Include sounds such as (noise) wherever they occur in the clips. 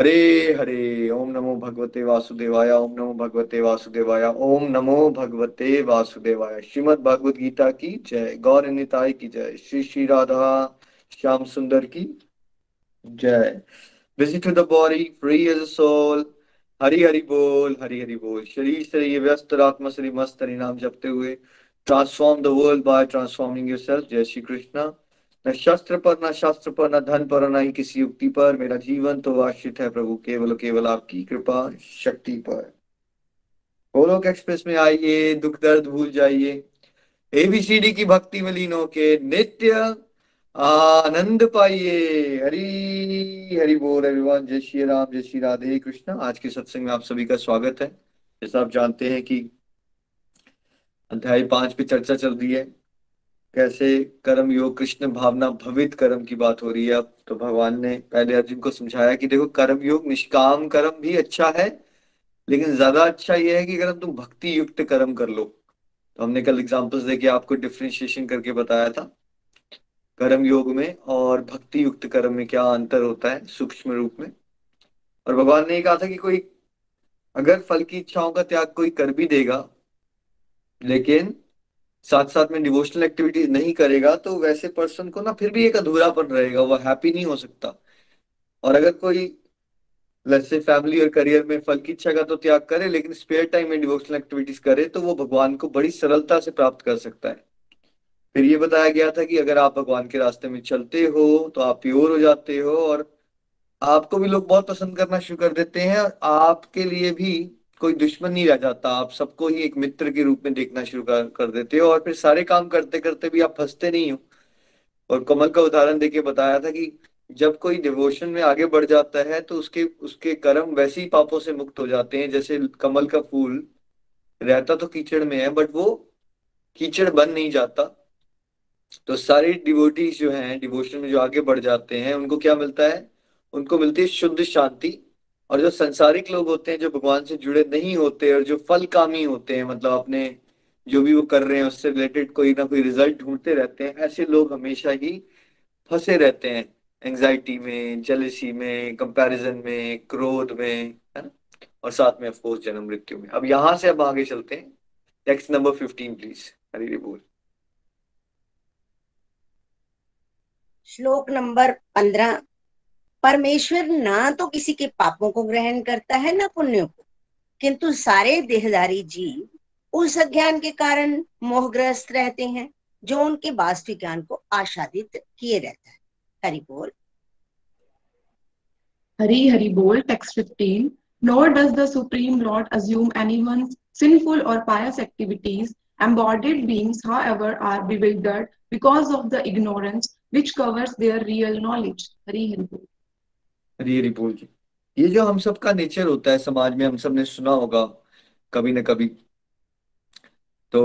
हरे हरे, ओम नमो भगवते वासुदेवाय, ओम नमो भगवते वासुदेवाय, ओम नमो भगवते वासुदेवाय। श्रीमद भगवत गीता की जय, गौर निताय की जय, श्री श्री राधा श्याम सुंदर की जय। Visit to the body free as soul Hari Hari बोल, हरि हरि बोल। शरीर से व्यस्त, आत्मा श्री मस्त, हरि नाम जपते हुए। Transform the world by transforming yourself जय श्री कृष्णा। न शस्त्र पर, न शास्त्र पर, न धन पर, न ही किसी युक्ति पर। मेरा जीवन तो आश्रित है प्रभु, केवल केवल आपकी कृपा शक्ति पर। गोलोक एक्सप्रेस में आइए, दुख दर्द भूल जाइए। एबीसीडी की भक्ति में लीन के नित्य आनंद पाइए। हरी, हरि बोल एवरीवन जय श्री राम, जय श्री राधे कृष्ण। आज के सत्संग में आप सभी का स्वागत है। जैसा आप जानते हैं कि अध्याय पाँच पे चर्चा चल रही है। कैसे कर्म योग, कृष्ण भावना, भवित कर्म की बात हो रही है। अब तो भगवान ने पहले अर्जुन को समझाया कि देखो, कर्म योग, निष्काम कर्म भी अच्छा है, लेकिन ज़्यादा अच्छा यह है कि अगर तुम भक्ति युक्त कर्म कर लो। तो हमने कल एग्जाम्पल्स देके आपको डिफ्रेंशिएशन करके बताया था। कर्म योग में और भक्ति युक्त कर्म में क्या अंतर होता है, सूक्ष्म रूप में। और भगवान ने कहा था कि कोई, अगर फल की इच्छाओं का त्याग कोई कर भी देगा, लेकिन साथ साथ में डिवोशनल एक्टिविटीज़ नहीं करेगा तो वैसे पर्सन को ना फिर भी एक अधूरापन रहेगा वो हैप्पी नहीं हो सकता। और अगर कोई से फैमिली और करियर में फल की इच्छा का तो त्याग करे, लेकिन स्पेयर टाइम में डिवोशनल एक्टिविटीज़ करे तो वो भगवान को बड़ी सरलता से प्राप्त कर सकता है। फिर ये बताया गया था कि अगर आप भगवान के रास्ते में चलते हो तो आप प्योर हो जाते हो, और आपको भी लोग बहुत पसंद करना शुरू कर देते हैं, और आपके लिए भी कोई दुश्मन नहीं रह जाता। आप सबको ही एक मित्र के रूप में देखना शुरू कर, कर देते हो और फिर सारे काम करते करते भी आप फंसते नहीं हो। और कमल का उदाहरण देके बताया था कि जब कोई डिवोशन में आगे बढ़ जाता है तो उसके उसके कर्म वैसे ही पापों से मुक्त हो जाते हैं। जैसे कमल का फूल रहता तो कीचड़ में है बट वो कीचड़ बन नहीं जाता। तो सारे डिवोटीज जो हैं डिवोशन में जो आगे बढ़ जाते हैं उनको क्या मिलता है? उनको मिलती है शुद्ध शांति। और जो संसारिक लोग होते हैं, जो भगवान से जुड़े नहीं होते और जो फल कामी होते हैं मतलब अपने जो भी वो कर रहे हैं, उससे रिलेटेड कोई ना कोई रिज़ल्ट ढूंढते रहते हैं, ऐसे लोग हमेशा ही फंसे रहते हैं एंजाइटी में जेलिसी में कंपैरिजन में, क्रोध में, है ना? और साथ में ऑफकोर्स जन्म मृत्यु में। अब यहाँ से अब आगे चलते हैं। Text number fifteen please Hari बोल। श्लोक नंबर पंद्रह। परमेश्वर ना तो किसी के पापों को ग्रहण करता है, ना पुण्यों को। किंतु सारे देहदारी जीव उस अज्ञान के कारण मोहग्रस्त रहते हैं, जो उनके वास्तविक ज्ञान को आशादित किए रहता है। हरि बोल। हरी, हरि बोल text fifteen nor does the supreme lord assume anyone sinful or pious activities embodied beings however are bewildered because of the ignorance which covers their real knowledge Hari, Hari बोल। हरी बोल जी। ये जो हम सब का नेचर होता है, समाज में हम सबने सुना होगा, कभी ना कभी। तो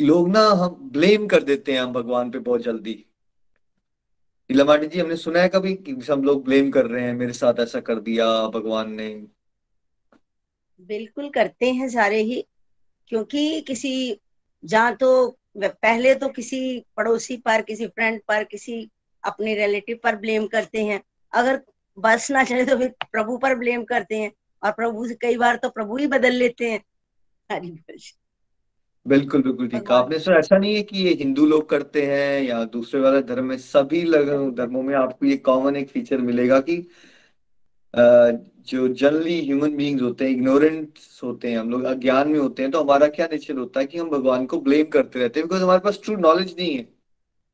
लोग ना हम ब्लेम कर देते हैं, हम भगवान पे बहुत जल्दी। लमाटी जी, हमने सुना है कभी कि सब लोग ब्लेम कर रहे हैं, मेरे साथ ऐसा कर दिया भगवान ने? बिल्कुल करते हैं सारे ही, क्योंकि किसी जहाँ तो पहले तो किसी पड़ोसी पर, किसी फ्रेंड पर, किसी अपने रिलेटिव पर ब्लेम करते हैं। अगर बस ना चले तो फिर प्रभु पर ब्लेम करते हैं। और प्रभु से कई बार तो प्रभु ही बदल लेते हैं। बिल्कुल बिल्कुल ठीक आपने। सर, ऐसा नहीं है कि ये हिंदू लोग करते हैं या दूसरे वाले धर्म में सभी धर्मों में आपको ये कॉमन एक फीचर मिलेगा कि जो जनरली ह्यूमन बींग्स होते हैं इग्नोरेंट्स होते हैं, हम लोग अज्ञान में होते हैं तो हमारा क्या नेचर होता है कि हम भगवान को ब्लेम करते रहते हैं? बिकॉज़ हमारे पास ट्रू नॉलेज नहीं है।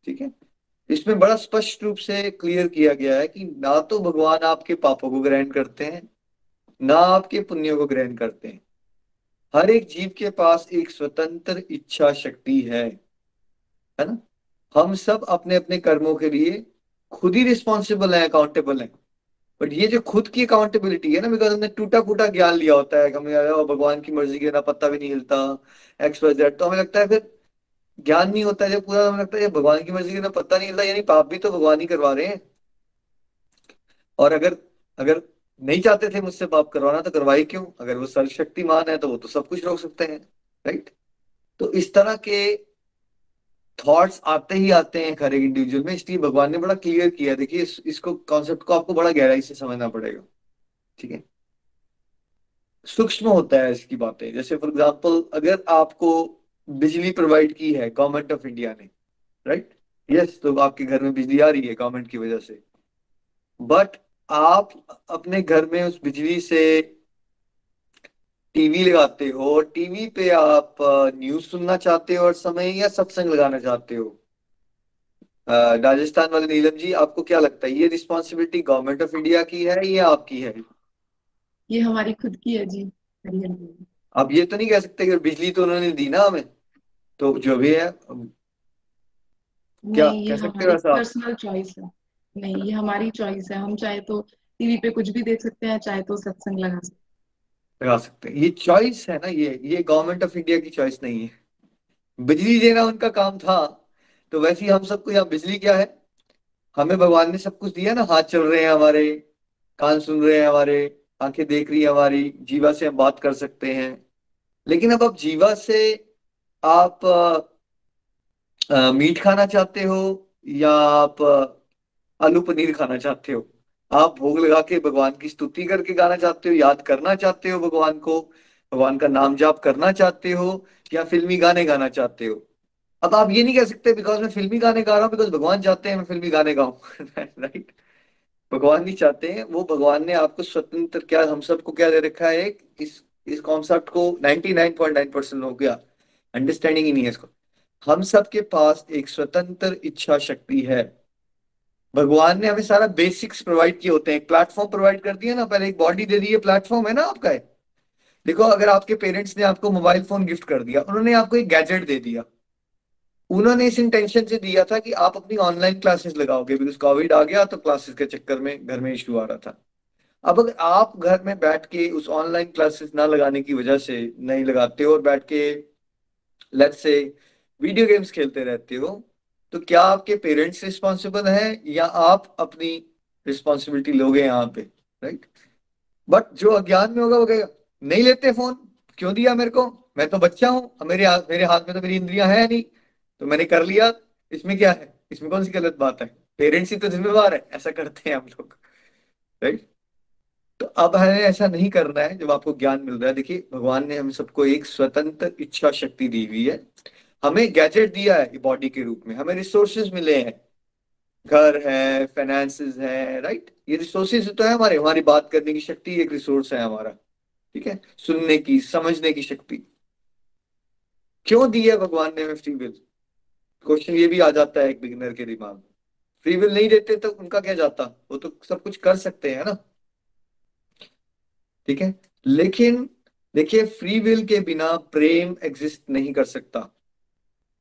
ठीक है? इसमें बड़ा स्पष्ट रूप से क्लियर किया गया है कि ना तो भगवान आपके पापों को ग्रहण करते हैं, ना आपके पुण्यों को ग्रहण करते हैं। हर एक जीव के पास एक स्वतंत्र इच्छा शक्ति है है ना? हम सब अपने अपने कर्मों के लिए खुद ही रिस्पॉन्सिबल है अकाउंटेबल है। बट ये जो खुद की अकाउंटेबिलिटी है ना बिकॉज़ हमने टूटा फूटा ज्ञान लिया होता है हमें भगवान की मर्ज़ी के ना पत्ता भी नहीं हिलता एक्स वाई जेड तो हमें लगता है फिर ज्ञान नहीं होता जब पूरा लगता है ये भगवान की मर्ज़ी के ना पत्ता नहीं हिलता यानी पाप भी तो भगवान ही करवा रहे हैं। और अगर अगर नहीं चाहते थे मुझसे पाप करवाना तो करवाई क्यों? अगर वो सर्वशक्तिमान है तो वो तो सब कुछ रोक सकते हैं राइट तो इस तरह के थॉट्स आते ही आते हैं हर एक इंडिविजुअल में इसलिए भगवान ने बड़ा क्लियर किया देखिए इस, इसको कॉन्सेप्ट को आपको बड़ा गहराई से समझना पड़ेगा ठीक है? सूक्ष्म होता है इसकी बातें। जैसे फॉर एग्ज़ाम्पल अगर आपको बिजली प्रोवाइड की है गवर्नमेंट ऑफ़ इंडिया ने राइट यस yes, तो आपके घर में बिजली आ रही है गवर्नमेंट की वजह से। बट आप अपने घर में उस बिजली से टीवी लगाते हो और टीवी पे आप न्यूज़ सुनना चाहते हो और समय या सत्संग लगाना चाहते हो? राजस्थान वाले नीलम जी आपको क्या लगता है ये रिस्पॉन्सिबिलिटी गवर्नमेंट ऑफ़ इंडिया की है या आपकी है? ये हमारी खुद की है जी आप ये तो नहीं कह सकते कि बिजली तो उन्होंने दी ना हमें। तो जो भी है क्या कह सकते हो ऐसा पर्सनल चॉइस है। नहीं ये हमारी चॉइस है। हम चाहे तो टीवी पे कुछ भी देख सकते हैं चाहे तो सत्संग लगा सकते लगा सकते हैं। ये चॉइस है ना ये ये गवर्नमेंट ऑफ़ इंडिया की चॉइस नहीं है। बिजली देना उनका काम था तो वैसे ही हम सबको यहाँ बिजली क्या है? हमें भगवान ने सब कुछ दिया ना हाथ चल रहे हैं हमारे कान सुन रहे हैं हमारे आँखें देख रही है हमारी जीवा से हम बात कर सकते हैं। लेकिन अब आप जीवा से आप आ, मीट खाना चाहते हो या आप आलू पनीर खाना चाहते हो? आप भोग लगा के भगवान की स्तुति करके गाना चाहते हो याद करना चाहते हो भगवान को? भगवान का नाम जाप करना चाहते हो या फिल्मी गाने गाना चाहते हो? अब आप ये नहीं कह सकते बिकॉज़ मैं फिल्मी गाने गा रहा हूँ बिकॉज़ भगवान चाहते हैं मैं फिल्मी गाने गाऊं (laughs) राइट भगवान नहीं चाहते हैं वो भगवान ने आपको स्वतंत्र क्या हम सबको क्या दे रखा है इस इस कॉन्सेप्ट को 99.9 परसेंट लोगों अंडरस्टैंडिंग ही नहीं है इसको। हम सबके पास एक स्वतंत्र इच्छा शक्ति है। भगवान ने हमें सारा बेसिक्स प्रोवाइड किए होते हैं। प्लेटफॉर्म प्रोवाइड कर दिया ना, पहले एक बॉडी दे दी है प्लेटफॉर्म है ना आपका है देखो, अगर आपके पेरेंट्स ने आपको मोबाइल फ़ोन गिफ्ट कर दिया, उन्होंने आपको एक गैजेट दे दिया। उन्होंने इस इंटेंशन से दिया था कि आप अपनी ऑनलाइन क्लासेस लगाओगे बिकॉज़ कोविड आ गया तो क्लासेस के चक्कर में घर में इशू आ रहा था। अब अगर आप घर में बैठ के उस ऑनलाइन क्लासेस ना लगाने की वजह से नहीं लगाते और बैठ के लेट से वीडियो गेम्स खेलते रहते हो तो क्या आपके पेरेंट्स रिस्पॉन्सिबल हैं या आप अपनी रिस्पॉन्सिबिलिटी लोगे यहाँ पे राइट बट जो अज्ञान में होगा वो कहेगा, नहीं लेते फ़ोन क्यों दिया मेरे को? मैं तो बच्चा हूँ मेरे हाथ मेरे हाथ में तो मेरी इंद्रियाँ है नहीं तो मैंने कर लिया, इसमें क्या है? इसमें कौन सी गलत बात है? पेरेंट्स ही तो जिम्मेवार है, ऐसा करते हैं हम लोग राइट तो अब हमें ऐसा नहीं करना है, जब आपको ज्ञान मिल रहा है। देखिए, भगवान ने हम सबको एक स्वतंत्र इच्छा शक्ति दी हुई है। हमें गैजेट दिया है बॉडी के रूप में। हमें रिसोर्सेज मिले हैं। घर है फाइनेंसेस है राइट ये रिसोर्सेज तो है हमारे। हमारी बात करने की शक्ति एक रिसोर्स है हमारा। ठीक है? सुनने की, समझने की शक्ति। क्यों दी है भगवान ने हमें फ्री विल क्वेश्चन ये भी आ जाता है एक बिगिनर के दिमाग में। फ्री विल नहीं देते तो उनका क्या जाता? वो तो सब कुछ कर सकते हैं ना? ठीक है? लेकिन, देखिए फ्री विल के बिना प्रेम एग्जिस्ट नहीं कर सकता।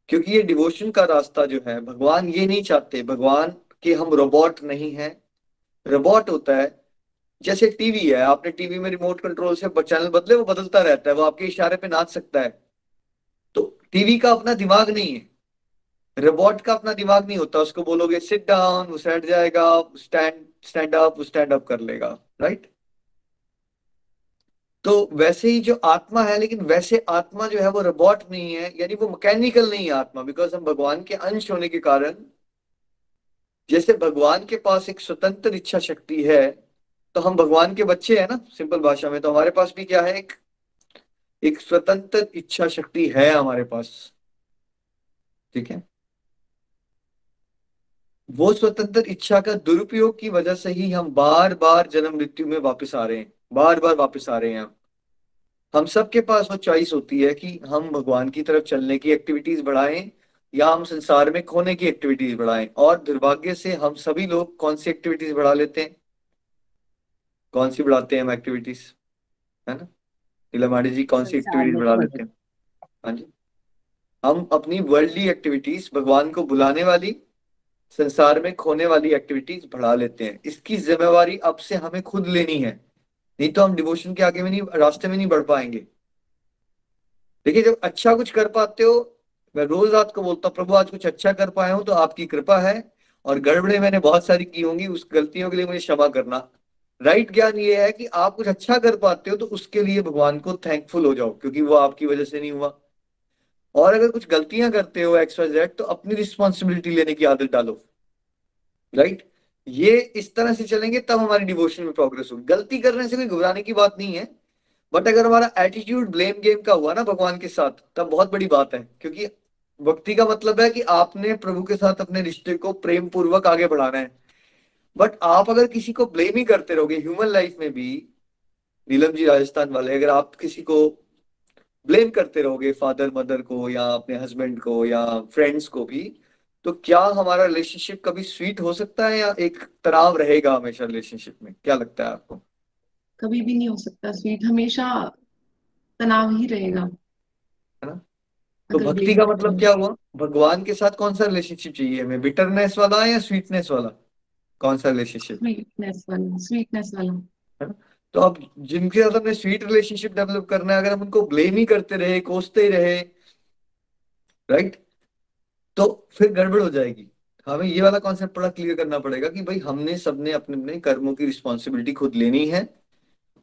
क्योंकि ये डिवोशन का रास्ता जो है, भगवान ये नहीं चाहते। भगवान के हम रोबोट नहीं है। रोबोट होता है, जैसे टीवी है, आपने टीवी में रिमोट कंट्रोल से चैनल बदले, वो बदलता रहता है, वो आपके इशारे पे नाच सकता है। तो टीवी का अपना दिमाग नहीं है। रोबोट का अपना दिमाग नहीं होता। उसको बोलोगे सिट डाउन वो सेट जाएगा stand stand up stand up कर लेगा। राइट तो वैसे ही जो आत्मा है, लेकिन वैसे आत्मा जो है वो रोबोट नहीं है, यानी वो मैकेनिकल नहीं है आत्मा बिकॉज़ हम भगवान के अंश होने के कारण, जैसे भगवान के पास एक स्वतंत्र इच्छा शक्ति है तो हम भगवान के बच्चे हैं ना सिंपल भाषा में तो हमारे पास भी क्या है एक एक स्वतंत्र इच्छा शक्ति है हमारे पास। ठीक है? वो स्वतंत्र इच्छा का दुरुपयोग की वजह से ही हम बार बार जन्म मृत्यु में वापस आ रहे हैं बार बार वापस आ रहे हैं हम सबके पास वो चॉइस होती है कि हम भगवान की तरफ़ चलने की एक्टिविटीज़ बढ़ाएँ या हम संसार में खोने की एक्टिविटीज़ बढ़ाएँ। और दुर्भाग्य से हम सभी लोग कौन सी एक्टिविटीज़ बढ़ा लेते हैं? कौन सी बढ़ाते हैं हम एक्टिविटीज़ है ना? नीलमाड़ी जी कौन सी एक्टिविटीज़ बढ़ा लेते हैं? हाँ जी। हम अपनी वर्ल्डली एक्टिविटीज़ भगवान को बुलाने वाली संसार में खोने वाली एक्टिविटीज़ बढ़ा लेते हैं। इसकी जिम्मेवारी अब से हमें खुद लेनी है। नहीं तो हम डिवोशन के आगे में नहीं, रास्ते में नहीं बढ़ पाएँगे। देखिए, जब अच्छा कुछ कर पाते हो, मैं रोज रात को बोलता हूँ, प्रभु, आज कुछ अच्छा कर पाया हूँ तो आपकी कृपा है और गड़बड़े मैंने बहुत सारी की होंगी, उस गलतियों के लिए मुझे क्षमा करना। राइट ज्ञान ये है कि आप कुछ अच्छा कर पाते हो तो उसके लिए भगवान को थैंकफुल हो जाओ, क्योंकि वो आपकी वजह से नहीं हुआ। और अगर कुछ गलतियाँ करते हो एक्स वाई जेड तो अपनी रिस्पॉन्सिबिलिटी लेने की आदत डालो। राइट? ये इस तरह से चलेंगे, तब हमारी डिवोशन में प्रोग्रेस होगी। गलती करने से कोई घबराने की बात नहीं है बट अगर हमारा एटीट्यूड ब्लेम गेम का हुआ ना भगवान के साथ, तब बहुत बड़ी बात है, क्योंकि भक्ति का मतलब है कि आपने प्रभु के साथ अपने रिश्ते को प्रेम पूर्वक आगे बढ़ाना है। बट आप अगर किसी को ब्लेम ही करते रहोगे ह्यूमन लाइफ में भी, नीलम जी राजस्थान वाले, अगर आप किसी को ब्लेम करते रहोगे फादर मदर को या अपने हस्बैंड को या फ्रेंड्स को भी तो क्या हमारा रिलेशनशिप कभी स्वीट हो सकता है या एक तनाव रहेगा हमेशा रिलेशनशिप में? क्या लगता है आपको? कभी भी नहीं हो सकता स्वीट हमेशा तनाव ही रहेगा। है ना? तो भक्ति का मतलब क्या हुआ? भगवान के साथ कौन सा रिलेशनशिप चाहिए हमें? बिटरनेस वाला या स्वीटनेस वाला? कौन सा रिलेशनशिप स्वीटनेस वाला स्वीटनेस वाला। है ना? तो अब जिनके साथ हमने स्वीट रिलेशनशिप डेवलप करना है अगर हम उनको ब्लेम ही करते रहे कोसते ही रहे राइट तो फिर गड़बड़ हो जाएगी। हमें ये वाला कॉन्सेप्ट बड़ा क्लियर करना पड़ेगा कि भाई हमने सबने अपने अपने कर्मों की रिस्पॉन्सिबिलिटी खुद लेनी है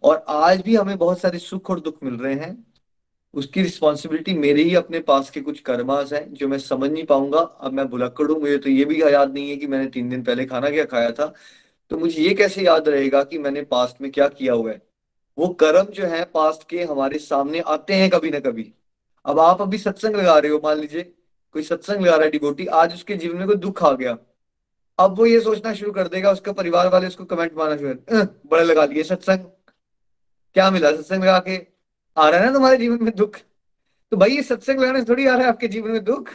और आज भी हमें बहुत सारे सुख और दुख मिल रहे हैं। उसकी रिस्पॉन्सिबिलिटी मेरे ही अपने पास के कुछ कर्मास हैं जो मैं समझ नहीं पाऊँगा। अब मैं भुलक्कड़ हूँ, मुझे तो ये भी याद नहीं है कि मैंने तीन दिन पहले खाना क्या खाया था। तो मुझे ये कैसे याद रहेगा कि मैंने पास्ट में क्या किया हुआ है? वो कर्म जो है पास्ट के हमारे सामने आते हैं कभी ना कभी। अब आप अभी सत्संग लगा रहे हो, मान लीजिए कोई सत्संग लगा रहा है डिबोटी, आज उसके जीवन में कोई दुख आ गया। अब वो ये सोचना शुरू कर देगा, उसके परिवार वाले उसको कमेंट मारना शुरू बड़े लगा लिए सत्संग। क्या मिला सत्संग लगा के? आ रहा है ना तुम्हारे जीवन में दुख। तो भाई, ये सत्संग लगाने से थोड़ी आ रहा है आपके जीवन में दुख।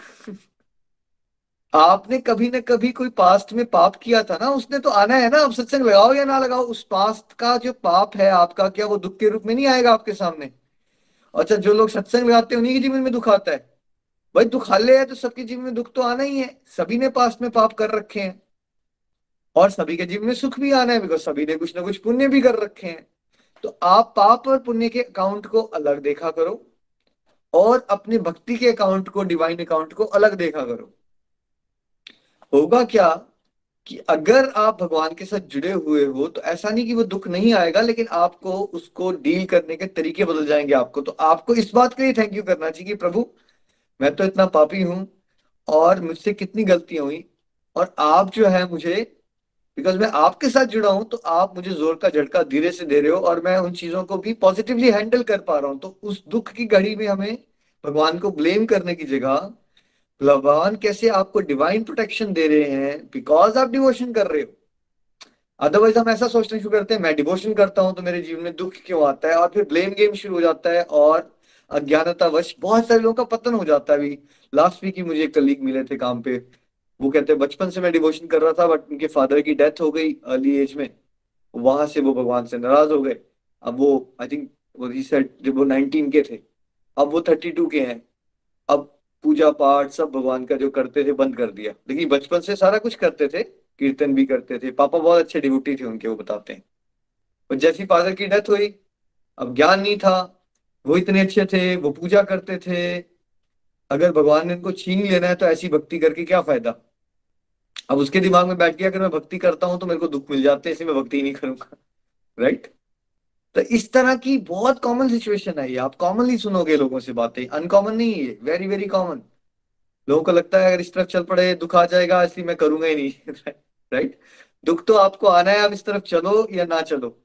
आपने कभी ना कभी कोई पास्ट में पाप किया था ना, उसने तो आना है ना आप सत्संग लगाओ या ना लगाओ, उस पास्ट का जो पाप है आपका, क्या वो दुख के रूप में नहीं आएगा आपके सामने? अच्छा जो लोग सत्संग लगाते हैं, उन्हीं के जीवन में दुख आता है। भाई दुखालय है तो सबके जीवन में दुख तो आना ही है। सभी ने पास्ट में पाप कर रखे हैं। और सभी के जीवन में सुख भी आना है बिकॉज़ सभी ने कुछ ना कुछ पुण्य भी कर रखे हैं। तो आप पाप और पुण्य के अकाउंट को अलग देखा करो और अपने भक्ति के अकाउंट को डिवाइन अकाउंट को अलग देखा करो। होगा क्या कि अगर आप भगवान के साथ जुड़े हुए हो तो ऐसा नहीं कि वो दुख नहीं आएगा, लेकिन आपको उसको डील करने के तरीके बदल जाएँगे आपको। तो आपको इस बात के लिए थैंक यू करना चाहिए प्रभु मैं तो इतना पापी हूँ और मुझसे कितनी गलतियाँ हुई और आप जो है मुझे बिकॉज़ मैं आपके साथ जुड़ा हूँ तो आप मुझे ज़ोर का झटका धीरे से दे रहे हो और मैं उन चीज़ों को भी पॉजिटिवली हैंडल कर पा रहा हूँ। तो उस दुख की घड़ी में हमें भगवान को ब्लेम करने की जगह, भगवान कैसे आपको डिवाइन प्रोटेक्शन दे रहे हैं बिकॉज़ आप डिवोशन कर रहे हो। अदरवाइज़ हम ऐसा सोचना शुरू करते हैं, मैं डिवोशन करता हूँ तो मेरे जीवन में दुख क्यों आता है और फिर ब्लेम गेम शुरू हो जाता है और अज्ञानतावश बहुत सारे लोगों का पतन हो जाता है अभी। लास्ट वीक ही मुझे एक कलीग मिले थे काम पे। वो कहते हैं बचपन से मैं डिवोशन कर रहा था बट उनके फादर की डेथ हो गई अर्ली एज में। वहाँ से वो भगवान से नाराज़ हो गए। अब वो आई थिंक वो जब वो नाइनटीन के थे। अब वो थर्टी टू के हैं। अब पूजा पाठ सब भगवान का जो करते थे, बंद कर दिया। लेकिन बचपन से सारा कुछ करते थे, कीर्तन भी करते थे। पापा बहुत अच्छे डिवोटी थे उनके, वो बताते हैं। और जैसी फादर की डेथ हुई, अब ज्ञान नहीं था। वो इतने अच्छे थे, वो पूजा करते थे। अगर भगवान ने इनको छीन लेना है तो ऐसी भक्ति करके क्या फ़ायदा? अब उसके दिमाग में बैठ गया, अगर मैं भक्ति करता हूँ तो मेरे को दुख मिल जाते हैं, इसलिए मैं भक्ति नहीं करूँगा। राइट तो इस तरह की बहुत कॉमन सिचुएशन है ये। आप कॉमनली सुनोगे लोगों से बातें। अनकॉमन नहीं है वेरी वेरी कॉमन लोगों को लगता है अगर इस तरफ़ चल पड़े, दुख आ जाएगा, इसलिए मैं करूँगा ही नहीं। (laughs) राइट दुख तो आपको आना है, आप इस तरफ़ चलो या ना चलो।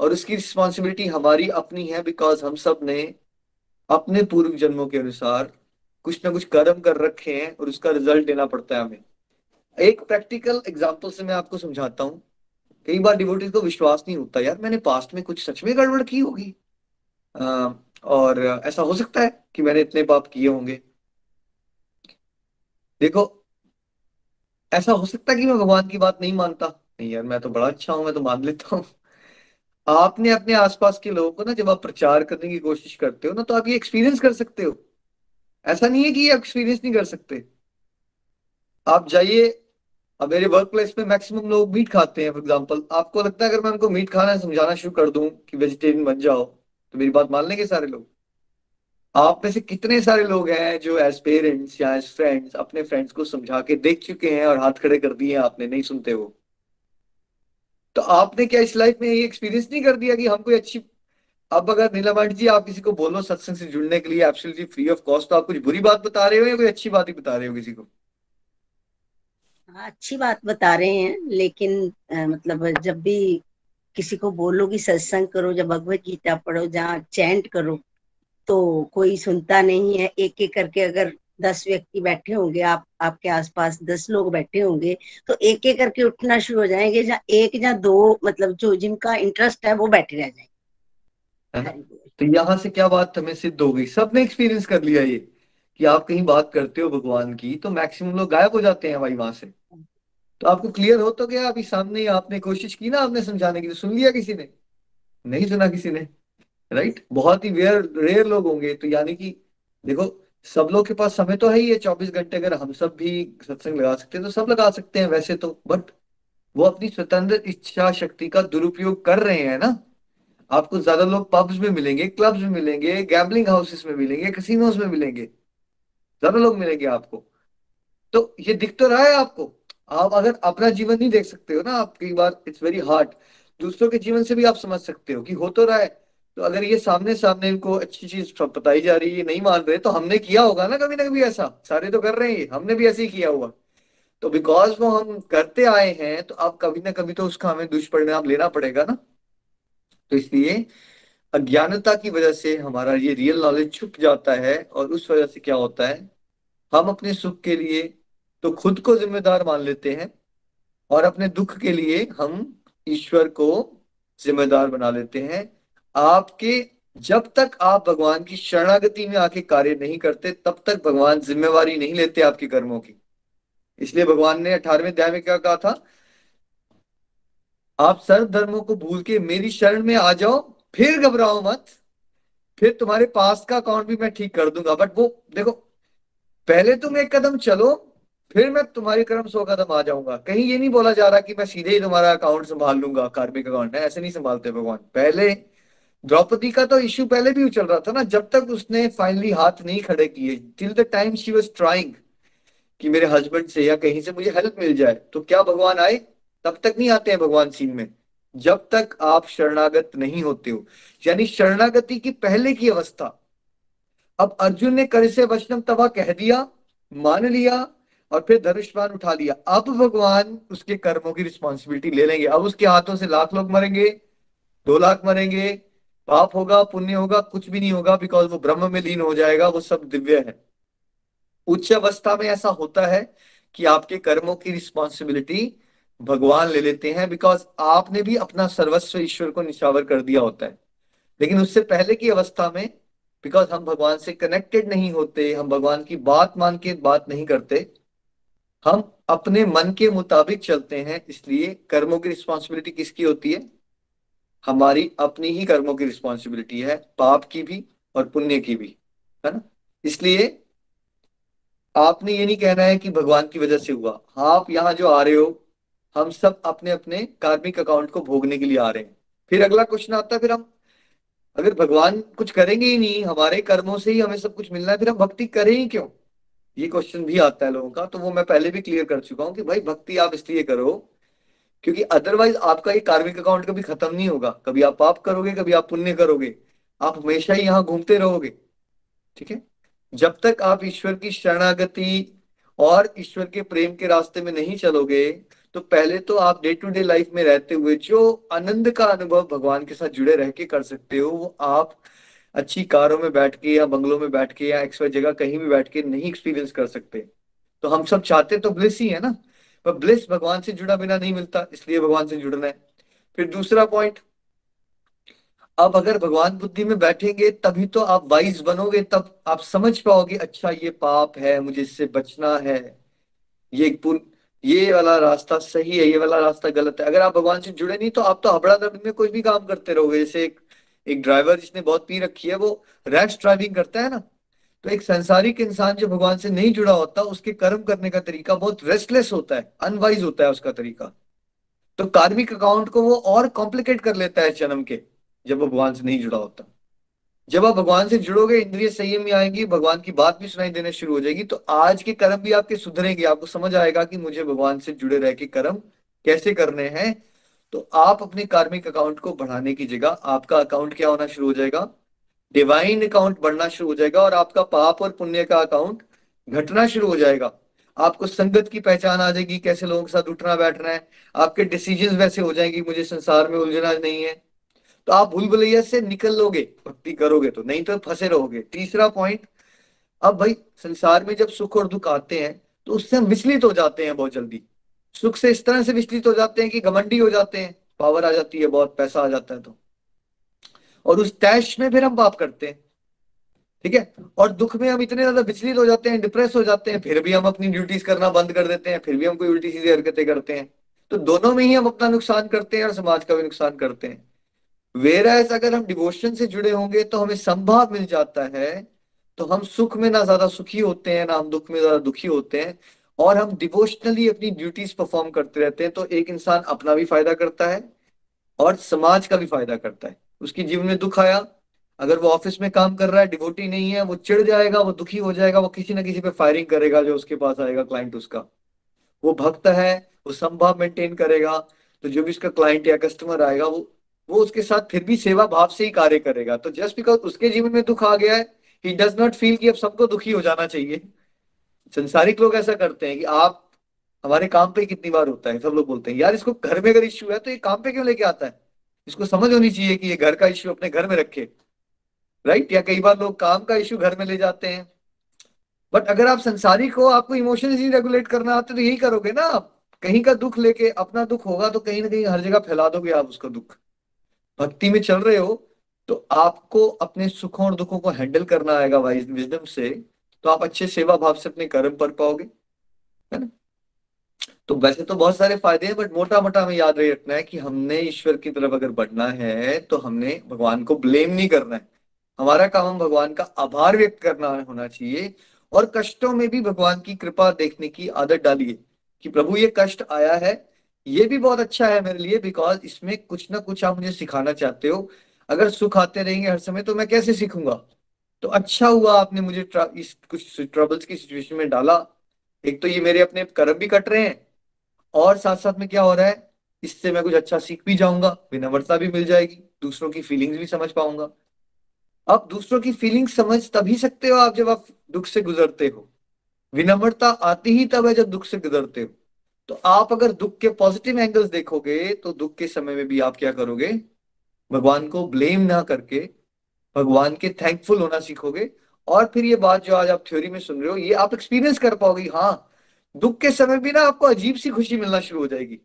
और उसकी रिस्पॉन्सिबिलिटी हमारी अपनी है बिकॉज़ हम सबने अपने पूर्व जन्मों के अनुसार कुछ ना कुछ कर्म कर रखे हैं और उसका रिज़ल्ट देना पड़ता है हमें। एक प्रैक्टिकल एग्ज़ाम्पल से मैं आपको समझाता हूँ। कई बार डिवोटीज को विश्वास नहीं होता, यार, मैंने पास्ट में कुछ सच में गड़बड़ की होगी? और ऐसा हो सकता है कि मैंने इतने पाप किए होंगे। देखो, ऐसा हो सकता है कि मैं भगवान की बात नहीं मानता। नहीं यार, मैं तो बड़ा अच्छा हूँ, मैं तो मान लेता हूँ। आपने अपने आसपास के लोगों को ना जब आप प्रचार करने की कोशिश करते हो ना तो आप ये एक्सपीरियंस कर सकते हो। ऐसा नहीं है कि ये एक्सपीरियंस नहीं कर सकते। आप जाइए, अब मेरे वर्क प्लेस में मैक्सिमम लोग मीट खाते हैं फॉर एग्ज़ाम्पल आपको लगता है अगर मैं उनको मीट खाना समझाना शुरू कर दूँ कि वेजिटेरियन बन जाओ तो मेरी बात मान लेंगे सारे लोग? आप में से कितने सारे लोग हैं जो एज पेरेंट्स या एज फ्रेंड्स अपने फ्रेंड्स को समझा के देख चुके हैं और हाथ खड़े कर दिए आपने, नहीं सुनते वो तो आपने क्या इस लाइफ में ये एक्सपीरियंस नहीं कर दिया कि हम कोई अच्छी अब अगर नीलामठ जी आप किसी को बोलो सत्संग से जुड़ने के लिए एब्सोल्युटली फ्री ऑफ़ कॉस्ट तो आप कुछ बुरी बात बता रहे हो या कोई अच्छी बात ही बता रहे हो किसी को? हाँ अच्छी बात बता रहे हैं लेकिन आ, मतलब जब भी किसी को बोलो कि सत्संग करो जब भगवत गीता पढ़ो जहाँ चैंट करो तो कोई सुनता नहीं है एक एक करके अगर दस व्यक्ति बैठे होंगे आप आपके आसपास दस लोग बैठे होंगे तो एक एक करके उठना शुरू हो जाएँगे जहाँ एक या दो मतलब जो जिनका इंटरेस्ट है वो बैठे रह जाएँगे। तो यहाँ से क्या बात हमें सिद्ध हो गई? सबने एक्सपीरियंस कर लिया ये कि आप कहीं बात करते हो भगवान की तो मैक्सिमम लोग गायब हो जाते हैं भाई वहाँ से। तो आपको क्लियर हो तो क्या अभी सामने आपने कोशिश की ना आपने समझाने की तो सुन लिया किसी ने? नहीं सुना किसी ने राइट बहुत ही रेयर रेयर लोग होंगे तो यानी कि देखो सब लोग के पास समय तो है ही है, चौबीस घंटे अगर हम सब भी सत्संग लगा सकते हैं तो सब लगा सकते हैं वैसे तो बट वो अपनी स्वतंत्र इच्छा शक्ति का दुरुपयोग कर रहे हैं ना। आपको ज़्यादा लोग पब्स में मिलेंगे क्लब्स में मिलेंगे गैम्बलिंग हाउसेस में मिलेंगे कसिनोज में मिलेंगे, ज़्यादा लोग मिलेंगे आपको। तो ये दिख तो रहा है आपको। आप अगर अपना जीवन नहीं देख सकते हो ना, आप कई बार इट्स वेरी हार्ड दूसरों के जीवन से भी आप समझ सकते हो कि हो तो रहा है। तो अगर ये सामने सामने इनको अच्छी चीज़ बताई जा रही है नहीं मान रहे तो हमने किया होगा ना कभी ना कभी ऐसा? सारे तो कर रहे हैं, हमने भी ऐसे ही किया हुआ। तो बिकॉज़ वो हम करते आए हैं तो अब कभी ना कभी तो उसका हमें दुष्परिणाम लेना पड़ेगा ना। तो इसलिए अज्ञानता की वजह से हमारा ये रियल नॉलेज छुप जाता है, और उस वजह से क्या होता है? हम अपने सुख के लिए तो खुद को जिम्मेदार मान लेते हैं, और अपने दुख के लिए हम ईश्वर को जिम्मेदार बना लेते हैं। आपके जब तक आप भगवान की शरणागति में आके कार्य नहीं करते, तब तक भगवान जिम्मेवारी नहीं लेते आपके कर्मों की। इसलिए भगवान ने अठारहवें अध्याय में क्या कहा था? आप सर्व धर्मों को भूल के मेरी शरण में आ जाओ, फिर घबराओ मत, फिर तुम्हारे पास का अकाउंट भी मैं ठीक कर दूँगा। बट वो, देखो, पहले तुम एक कदम चलो, फिर मैं तुम्हारे कर्म सौ कदम आ जाऊँगा। कहीं ये नहीं बोला जा रहा कि मैं सीधे ही तुम्हारा अकाउंट संभाल लूँगा, कार्मिक अकाउंट। है ऐसे नहीं संभालते भगवान। पहले द्रौपदी का तो इश्यू पहले भी चल रहा था ना, जब तक उसने फाइनली हाथ नहीं खड़े किए till the time she was trying कि मेरे हस्बैंड से या कहीं से मुझे हेल्प मिल जाए तो क्या भगवान आए? तब तक नहीं आते हैं भगवान सीन में। जब तक आप शरणागत नहीं होते हो। यानी शरणागति की पहले की अवस्था। अब अर्जुन ने कर से वचनम तबा कह दिया, मान लिया, और फिर धनुष्मान उठा लिया। अब भगवान उसके कर्मों की रिस्पॉन्सिबिलिटी ले लेंगे। अब उसके हाथों से लाख लोग मरेंगे, दो लाख मरेंगे पाप होगा, पुण्य होगा, कुछ भी नहीं होगा बिकॉज़ वो ब्रह्म में लीन हो जाएगा, वो सब दिव्य है। उच्च अवस्था में ऐसा होता है कि आपके कर्मों की रिस्पॉन्सिबिलिटी भगवान ले लेते हैं बिकॉज़ आपने भी अपना सर्वस्व ईश्वर को निशावर कर दिया होता है। लेकिन उससे पहले की अवस्था में बिकॉज़ हम भगवान से कनेक्टेड नहीं होते, हम भगवान की बात मान के बात नहीं करते, हम अपने मन के मुताबिक चलते हैं, इसलिए कर्मों की रिस्पॉन्सिबिलिटी किसकी होती है? हमारी अपनी ही कर्मों की रिस्पॉन्सिबिलिटी है, पाप की भी और पुण्य की भी, है ना? इसलिए आपने ये नहीं कहना है कि भगवान की वजह से हुआ। आप यहाँ जो आ रहे हो, हम सब अपने अपने कार्मिक अकाउंट को भोगने के लिए आ रहे हैं। फिर अगला क्वेश्चन आता है, फिर हम अगर भगवान कुछ करेंगे ही नहीं, हमारे कर्मों से ही हमें सब कुछ मिलना है, फिर हम भक्ति करें ही क्यों? ये क्वेश्चन भी आता है लोगों का तो वो मैं पहले भी क्लियर कर चुका हूँ कि भाई भक्ति आप इसलिए करो क्योंकि अदरवाइज़ आपका ये कार्मिक अकाउंट कभी खत्म नहीं होगा। कभी आप पाप करोगे, कभी आप पुण्य करोगे। आप हमेशा ही यहाँ घूमते रहोगे। ठीक है? जब तक आप ईश्वर की शरणागति और ईश्वर के प्रेम के रास्ते में नहीं चलोगे तो पहले तो आप डे टू डे लाइफ में रहते हुए जो आनंद का अनुभव भगवान के साथ जुड़े रह के कर सकते हो, वो आप अच्छी कारों में बैठ के या बंगलों में बैठ के या एक्सवाई जगह कहीं भी बैठ के नहीं एक्सपीरियंस कर सकते। तो हम सब चाहते तो ब्लिस ही है ना। पर ब्लिस भगवान से जुड़ा बिना नहीं मिलता, इसलिए भगवान से जुड़ना है। फिर दूसरा पॉइंट अब अगर भगवान बुद्धि में बैठेंगे, तभी तो आप वाइज बनोगे, तब आप समझ पाओगे अच्छा ये पाप है, मुझे इससे बचना है। ये पुन, ये वाला रास्ता सही है, ये वाला रास्ता गलत है। अगर आप भगवान से जुड़े नहीं तो आप तो हबड़ा दबड़ में कोई भी काम करते रहोगे। जैसे एक एक ड्राइवर जिसने बहुत पी रखी है, वो रैश ड्राइविंग करता है ना? तो एक संसारिक इंसान जो भगवान से नहीं जुड़ा होता, उसके कर्म करने का तरीका बहुत रेस्टलेस होता है अनवाइज होता है उसका तरीका। तो कार्मिक अकाउंट को वो और कॉम्प्लिकेट कर लेता है जन्म के, जब वो भगवान से नहीं जुड़ा होता। जब आप भगवान से जुड़ोगे, इंद्रिय संयम में आएँगी, भगवान की बात भी सुनाई देने शुरू हो जाएगी तो आज के कर्म भी आपके सुधरेंगे। आपको समझ आएगा कि मुझे भगवान से जुड़े रह के कर्म कैसे करने हैं। तो आप अपने कार्मिक अकाउंट को बढ़ाने की जगह, आपका अकाउंट क्या होना शुरू हो जाएगा? डिवाइन अकाउंट बढ़ना शुरू हो जाएगा और आपका पाप और पुण्य का अकाउंट घटना शुरू हो जाएगा। आपको संगत की पहचान आ जाएगी, कैसे लोगों के साथ उठना बैठना है। आपके डिसीज़न वैसे हो जाएँगे, मुझे संसार में उलझना नहीं है। तो आप भूल भुलैया से निकल लोगे, भक्ति करोगे तो नहीं तो फंसे रहोगे। तीसरा पॉइंट अब भाई, संसार में जब सुख और दुख आते हैं तो उससे हम विचलित हो जाते हैं बहुत जल्दी। सुख से इस तरह से विचलित हो जाते हैं कि घमंडी हो जाते हैं। पावर आ जाती है बहुत, पैसा आ जाता है तो। और उस टैश में फिर हम पाप करते हैं। ठीक है? और दुख में हम इतने ज़्यादा विचलित हो जाते हैं डिप्रेस हो जाते हैं, फिर भी हम अपनी ड्यूटीज़ करना बंद कर देते हैं, फिर भी हम कोई उल्टी सीधी हरकतें करते हैं। तो दोनों में ही हम अपना नुकसान करते हैं और समाज का भी नुकसान करते हैं। वेर अगर हम डिवोशन से जुड़े होंगे तो हमें संभाव मिल जाता है तो हम सुख में ना ज़्यादा सुखी होते हैं, ना हम दुख में ज़्यादा दुखी होते हैं, और हम डिवोशनली अपनी ड्यूटीज़ परफॉर्म करते रहते हैं तो एक इंसान अपना भी फ़ायदा करता है और समाज का भी फ़ायदा करता है। उसके जीवन में दुख आया। अगर वो ऑफ़िस में काम कर रहा है, डिवोटी नहीं है, वो चिढ़ जाएगा, वो दुखी हो जाएगा, वो किसी ना किसी पे फायरिंग करेगा जो उसके पास आएगा क्लाइंट उसका। वो भक्त है, वो संभाव मेंटेन करेगा तो जो भी उसका क्लाइंट या कस्टमर आएगा, वो वो उसके साथ फिर भी सेवा भाव से ही कार्य करेगा। तो जस्ट बिकॉज़ उसके जीवन में दुख आ गया है ही डज नॉट फील कि अब सबको दुखी हो जाना चाहिए। संसारिक लोग ऐसा करते हैं कि आप, हमारे काम पे कितनी बार होता है, सब लोग बोलते हैं, यार इसको घर में अगर इश्यू है तो ये काम पे क्यों लेके आता है? इसको समझ होनी चाहिए कि ये घर का इश्यू अपने घर में रखे। राइट या कई बार लोग काम का इश्यू घर में ले जाते हैं। बट अगर आप संसारिक हो आपको इमोशंस ही रेगुलेट करना आते तो यही करोगे ना आप। कहीं का दुख लेके अपना दुख होगा तो कहीं ना कहीं हर जगह फैला दोगे आप उसका दुख। भक्ति में चल रहे हो तो आपको अपने सुखों और दुखों को हैंडल करना आएगा वाइज विजडम से। तो आप अच्छे सेवा भाव से अपने कर्म कर पाओगे। है ना? तो वैसे तो बहुत सारे फ़ायदे हैं बट मोटा मोटा हमें याद रही रखना है कि हमने ईश्वर की तरफ़ अगर बढ़ना है तो हमने भगवान को ब्लेम नहीं करना है। हमारा काम हम भगवान का आभार व्यक्त करना होना चाहिए और कष्टों में भी भगवान की कृपा देखने की आदत डालिए कि प्रभु, ये कष्ट आया है, ये भी बहुत अच्छा है मेरे लिए बिकॉज़ इसमें कुछ ना कुछ आप मुझे सिखाना चाहते हो। अगर सुख आते रहेंगे हर समय तो मैं कैसे सीखूँगा? तो अच्छा हुआ आपने मुझे इस कुछ ट्रबल्स की सिचुएशन में डाला। एक तो ये मेरे अपने कर्म भी कट रहे हैं और साथ साथ में क्या हो रहा है, इससे मैं कुछ अच्छा सीख भी जाऊँगा, विनम्रता भी मिल जाएगी, दूसरों की फीलिंग्स भी समझ पाऊँगा। आप दूसरों की फीलिंग्स समझ तभी सकते हो आप जब आप दुख से गुजरते हो। विनम्रता आती ही तब है जब दुख से गुजरते हो। तो आप अगर दुख के पॉजिटिव एंगल्स देखोगे तो दुख के समय में भी आप क्या करोगे? भगवान को ब्लेम ना करके, भगवान के थैंकफुल होना सीखोगे। और फिर ये बात जो आज आप थ्योरी में सुन रहे हो, ये आप एक्सपीरियंस कर पाओगे हाँ दुख के समय भी ना आपको अजीब सी खुशी मिलना शुरू हो जाएगी।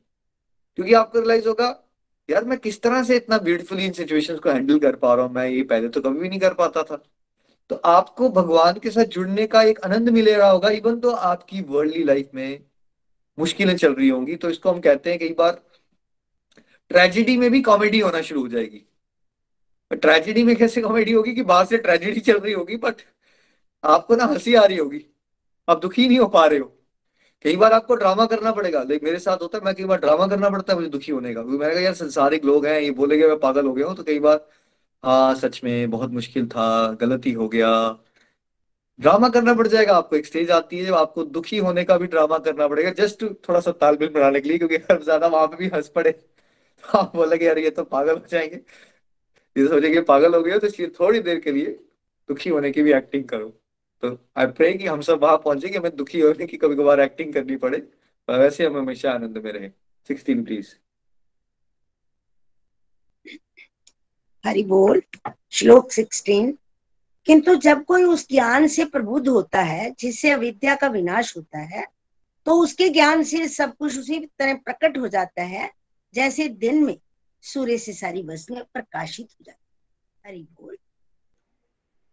क्योंकि आपको रियलाइज़ होगा, यार मैं किस तरह से इतना ब्यूटीफुली इन सिचुएशंस को हैंडल कर पा रहा हूँ, मैं ये पहले तो कभी भी नहीं कर पाता था। तो आपको भगवान के साथ जुड़ने का एक आनंद मिले रहा होगा इवन तो आपकी वर्ल्डली लाइफ में मुश्किलें चल रही होंगी। तो इसको हम कहते हैं कई बार ट्रेजिडी में भी कॉमेडी होना शुरू हो जाएगी। ट्रेजिडी में कैसे कॉमेडी होगी कि बाहर से ट्रेजिडी चल रही होगी बट आपको ना हँसी आ रही होगी। आप दुखी नहीं हो पा रहे हो। कई बार आपको ड्रामा करना पड़ेगा। लेकिन मेरे साथ होता है, मैं कई बार ड्रामा करना पड़ता है, मुझे दुखी होने का। मैंने कहा, यार, संसारिक लोग हैं, ये बोलेगे, मैं पागल हो गया हूँ। तो कई बार हाँ सच में बहुत मुश्किल था, गलती हो गया। ड्रामा करना पड़ जाएगा आपको, एक स्टेज आती है जब आपको दुखी होने का भी ड्रामा करना पड़ेगा, जस्ट थोड़ा सा तालमेल बनाने के लिए, क्योंकि (laughs) अगर ज़्यादा वहाँ पे भी हंस पड़े। (laughs) आप बोलेगे यार, ये तो पागल हो जाएँगे। ये सोचेंगे, पागल हो गए तो इसलिए थोड़ी देर के लिए दुखी होने की भी एक्टिंग करो। तो आई प्रे कि हम सब वहाँ पहुँचे कि हमें दुखी होने की कभी कभार एक्टिंग करनी पड़े। पर वैसे हम हमेशा आनंद में रहे। सिक्सटीन प्लीज़ हरि बोल। श्लोक सिक्सटीन किंतु जब कोई उस ज्ञान से प्रबुद्ध होता है, जिससे अविद्या का विनाश होता है तो उसके ज्ञान से सब कुछ उसी तरह प्रकट हो जाता है, जैसे दिन में सूर्य से सारी वस्तुएँ प्रकाशित हो जाती हरि बोल।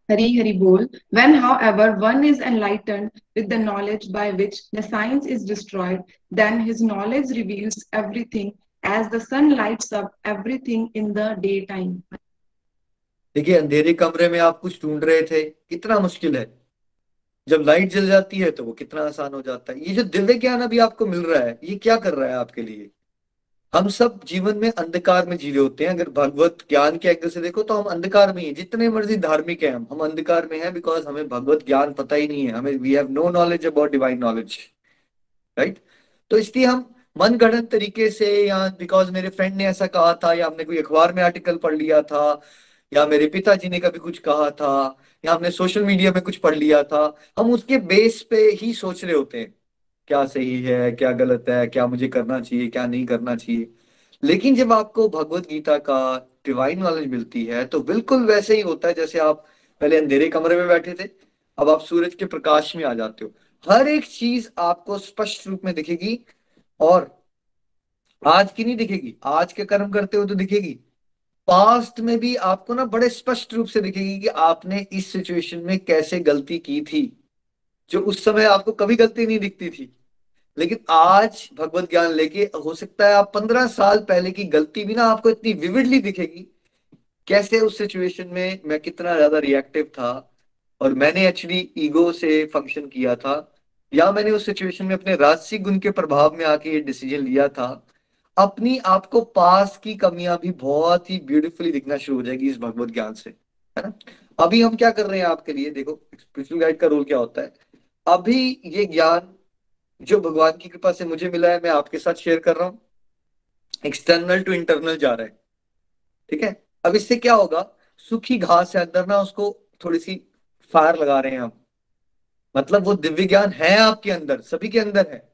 Hari Hari Bol. When, however, one is enlightened with the knowledge by which the science is destroyed, then his knowledge reveals everything as the sun lights up everything in the daytime. देखिए अंधेरे कमरे में आप कुछ ढूंढ रहे थे कितना मुश्किल है जब लाइट जल जाती है तो वो कितना आसान हो जाता है ये जो दिव्य ज्ञान अभी आपको मिल रहा है ये क्या कर रहा है आपके लिए हम सब जीवन में अंधकार में जी रहे होते हैं। अगर भगवत ज्ञान के एंगल से देखो तो हम अंधकार में ही जितने मर्ज़ी धार्मिक हैं, हम हम अंधकार में हैं बिकॉज़ हमें भगवत ज्ञान पता ही नहीं है। हमें we have no knowledge about divine knowledge right तो इसलिए हम मन गढ़ंत तरीके से या बिकॉज़ मेरे फ्रेंड ने ऐसा कहा था या हमने कोई अखबार में आर्टिकल पढ़ लिया था या मेरे पिताजी ने कभी कुछ कहा था या हमने सोशल मीडिया में कुछ पढ़ लिया था, हम उसके बेस पे ही सोच रहे होते हैं। क्या सही है, क्या गलत है, क्या मुझे करना चाहिए, क्या नहीं करना चाहिए। लेकिन जब आपको भगवत गीता का डिवाइन नॉलेज मिलती है तो बिल्कुल वैसे ही होता है जैसे आप पहले अंधेरे कमरे में बैठे थे, अब आप सूरज के प्रकाश में आ जाते हो। हर एक चीज़ आपको स्पष्ट रूप में दिखेगी और आज की नहीं दिखेगी, आज के कर्म करते हो तो दिखेगी। पास्ट में भी आपको ना बड़े स्पष्ट रूप से दिखेगी कि आपने इस सिचुएशन में कैसे गलती की थी। जो उस समय आपको कभी गलती नहीं दिखती थी। लेकिन आज भगवत ज्ञान लेके हो सकता है आप पंद्रह साल पहले की गलती भी ना आपको इतनी विविडली दिखेगी। कैसे उस सिचुएशन में मैं कितना ज़्यादा रिएक्टिव था और मैंने एक्चुअली ईगो से फ़ंक्शन किया था या मैंने उस सिचुएशन में अपने राजसी गुण के प्रभाव में आके ये डिसीज़न लिया था। अपनी आपको पास की कमियाँ भी बहुत ही ब्यूटीफुली दिखना शुरू हो जाएगी इस भगवत ज्ञान से, है ना? अभी हम क्या कर रहे हैं आपके लिए? देखो स्पिरिचुअल गाइड का रोल क्या होता है? अभी ये ज्ञान जो भगवान की कृपा से मुझे मिला है, मैं आपके साथ शेयर कर रहा हूँ। एक्सटर्नल टू इंटरनल जा रहा है। ठीक है? अब इससे क्या होगा? सूखी घास है, अंदर ना उसको थोड़ी सी फायर लगा रहे हैं हम। मतलब वो दिव्य ज्ञान है आपके अंदर, सभी के अंदर है।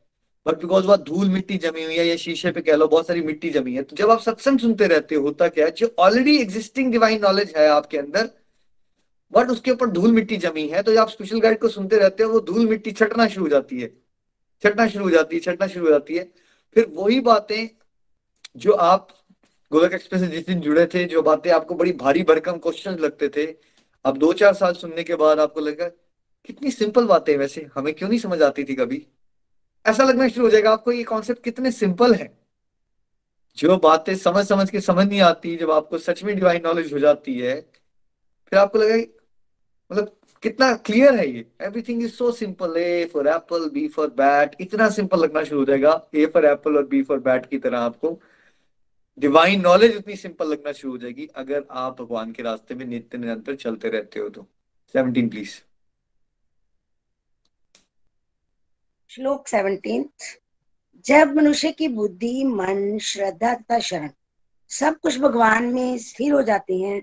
बट बिकॉज़ वह धूल मिट्टी जमी हुई है या शीशे पे कह लो, बहुत सारी मिट्टी जमी है तो जब आप सत्संग सुनते रहते हो, होता क्या है? जो ऑलरेडी एग्जिस्टिंग डिवाइन नॉलेज है आपके अंदर बट उसके ऊपर धूल मिट्टी जमी है तो आप स्पेशल गाइड को सुनते रहते हो, वो धूल मिट्टी छटना शुरू हो जाती है। छटना शुरू हो जाती है, छटना शुरू हो जाती है। फिर वही बातें जो आप गोलक एक्सप्रेस से जिस दिन जुड़े थे, जो बातें आपको बड़ी भारी भरकम क्वेश्चन लगते थे, अब दो चार साल सुनने के बाद आपको लगा, कितनी सिंपल बातें वैसे, हमें क्यों नहीं समझ आती थी कभी? ऐसा लगना शुरू हो जाएगा, आपको ये कॉन्सेप्ट कितने सिंपल है? जो बातें समझ समझ के समझ नहीं आती, जब आपको सच में डिवाइन नॉलेज हो जाती है फिर आपको लगा मतलब कितना क्लियर है ये। Everything is so simple A for apple B for bat इतना सिंपल लगना शुरू हो जाएगा। ए फॉर एप्पल और बी फॉर बैट की तरह आपको डिवाइन नॉलेज उतनी सिंपल लगना शुरू हो जाएगी, अगर आप भगवान के रास्ते में नित्य निरंतर चलते रहते हो तो। सेवनटीन प्लीज़ श्लोक सेवनटीन जब मनुष्य की बुद्धि, मन, श्रद्धा तथा शरण सब कुछ भगवान में स्थिर हो जाते हैं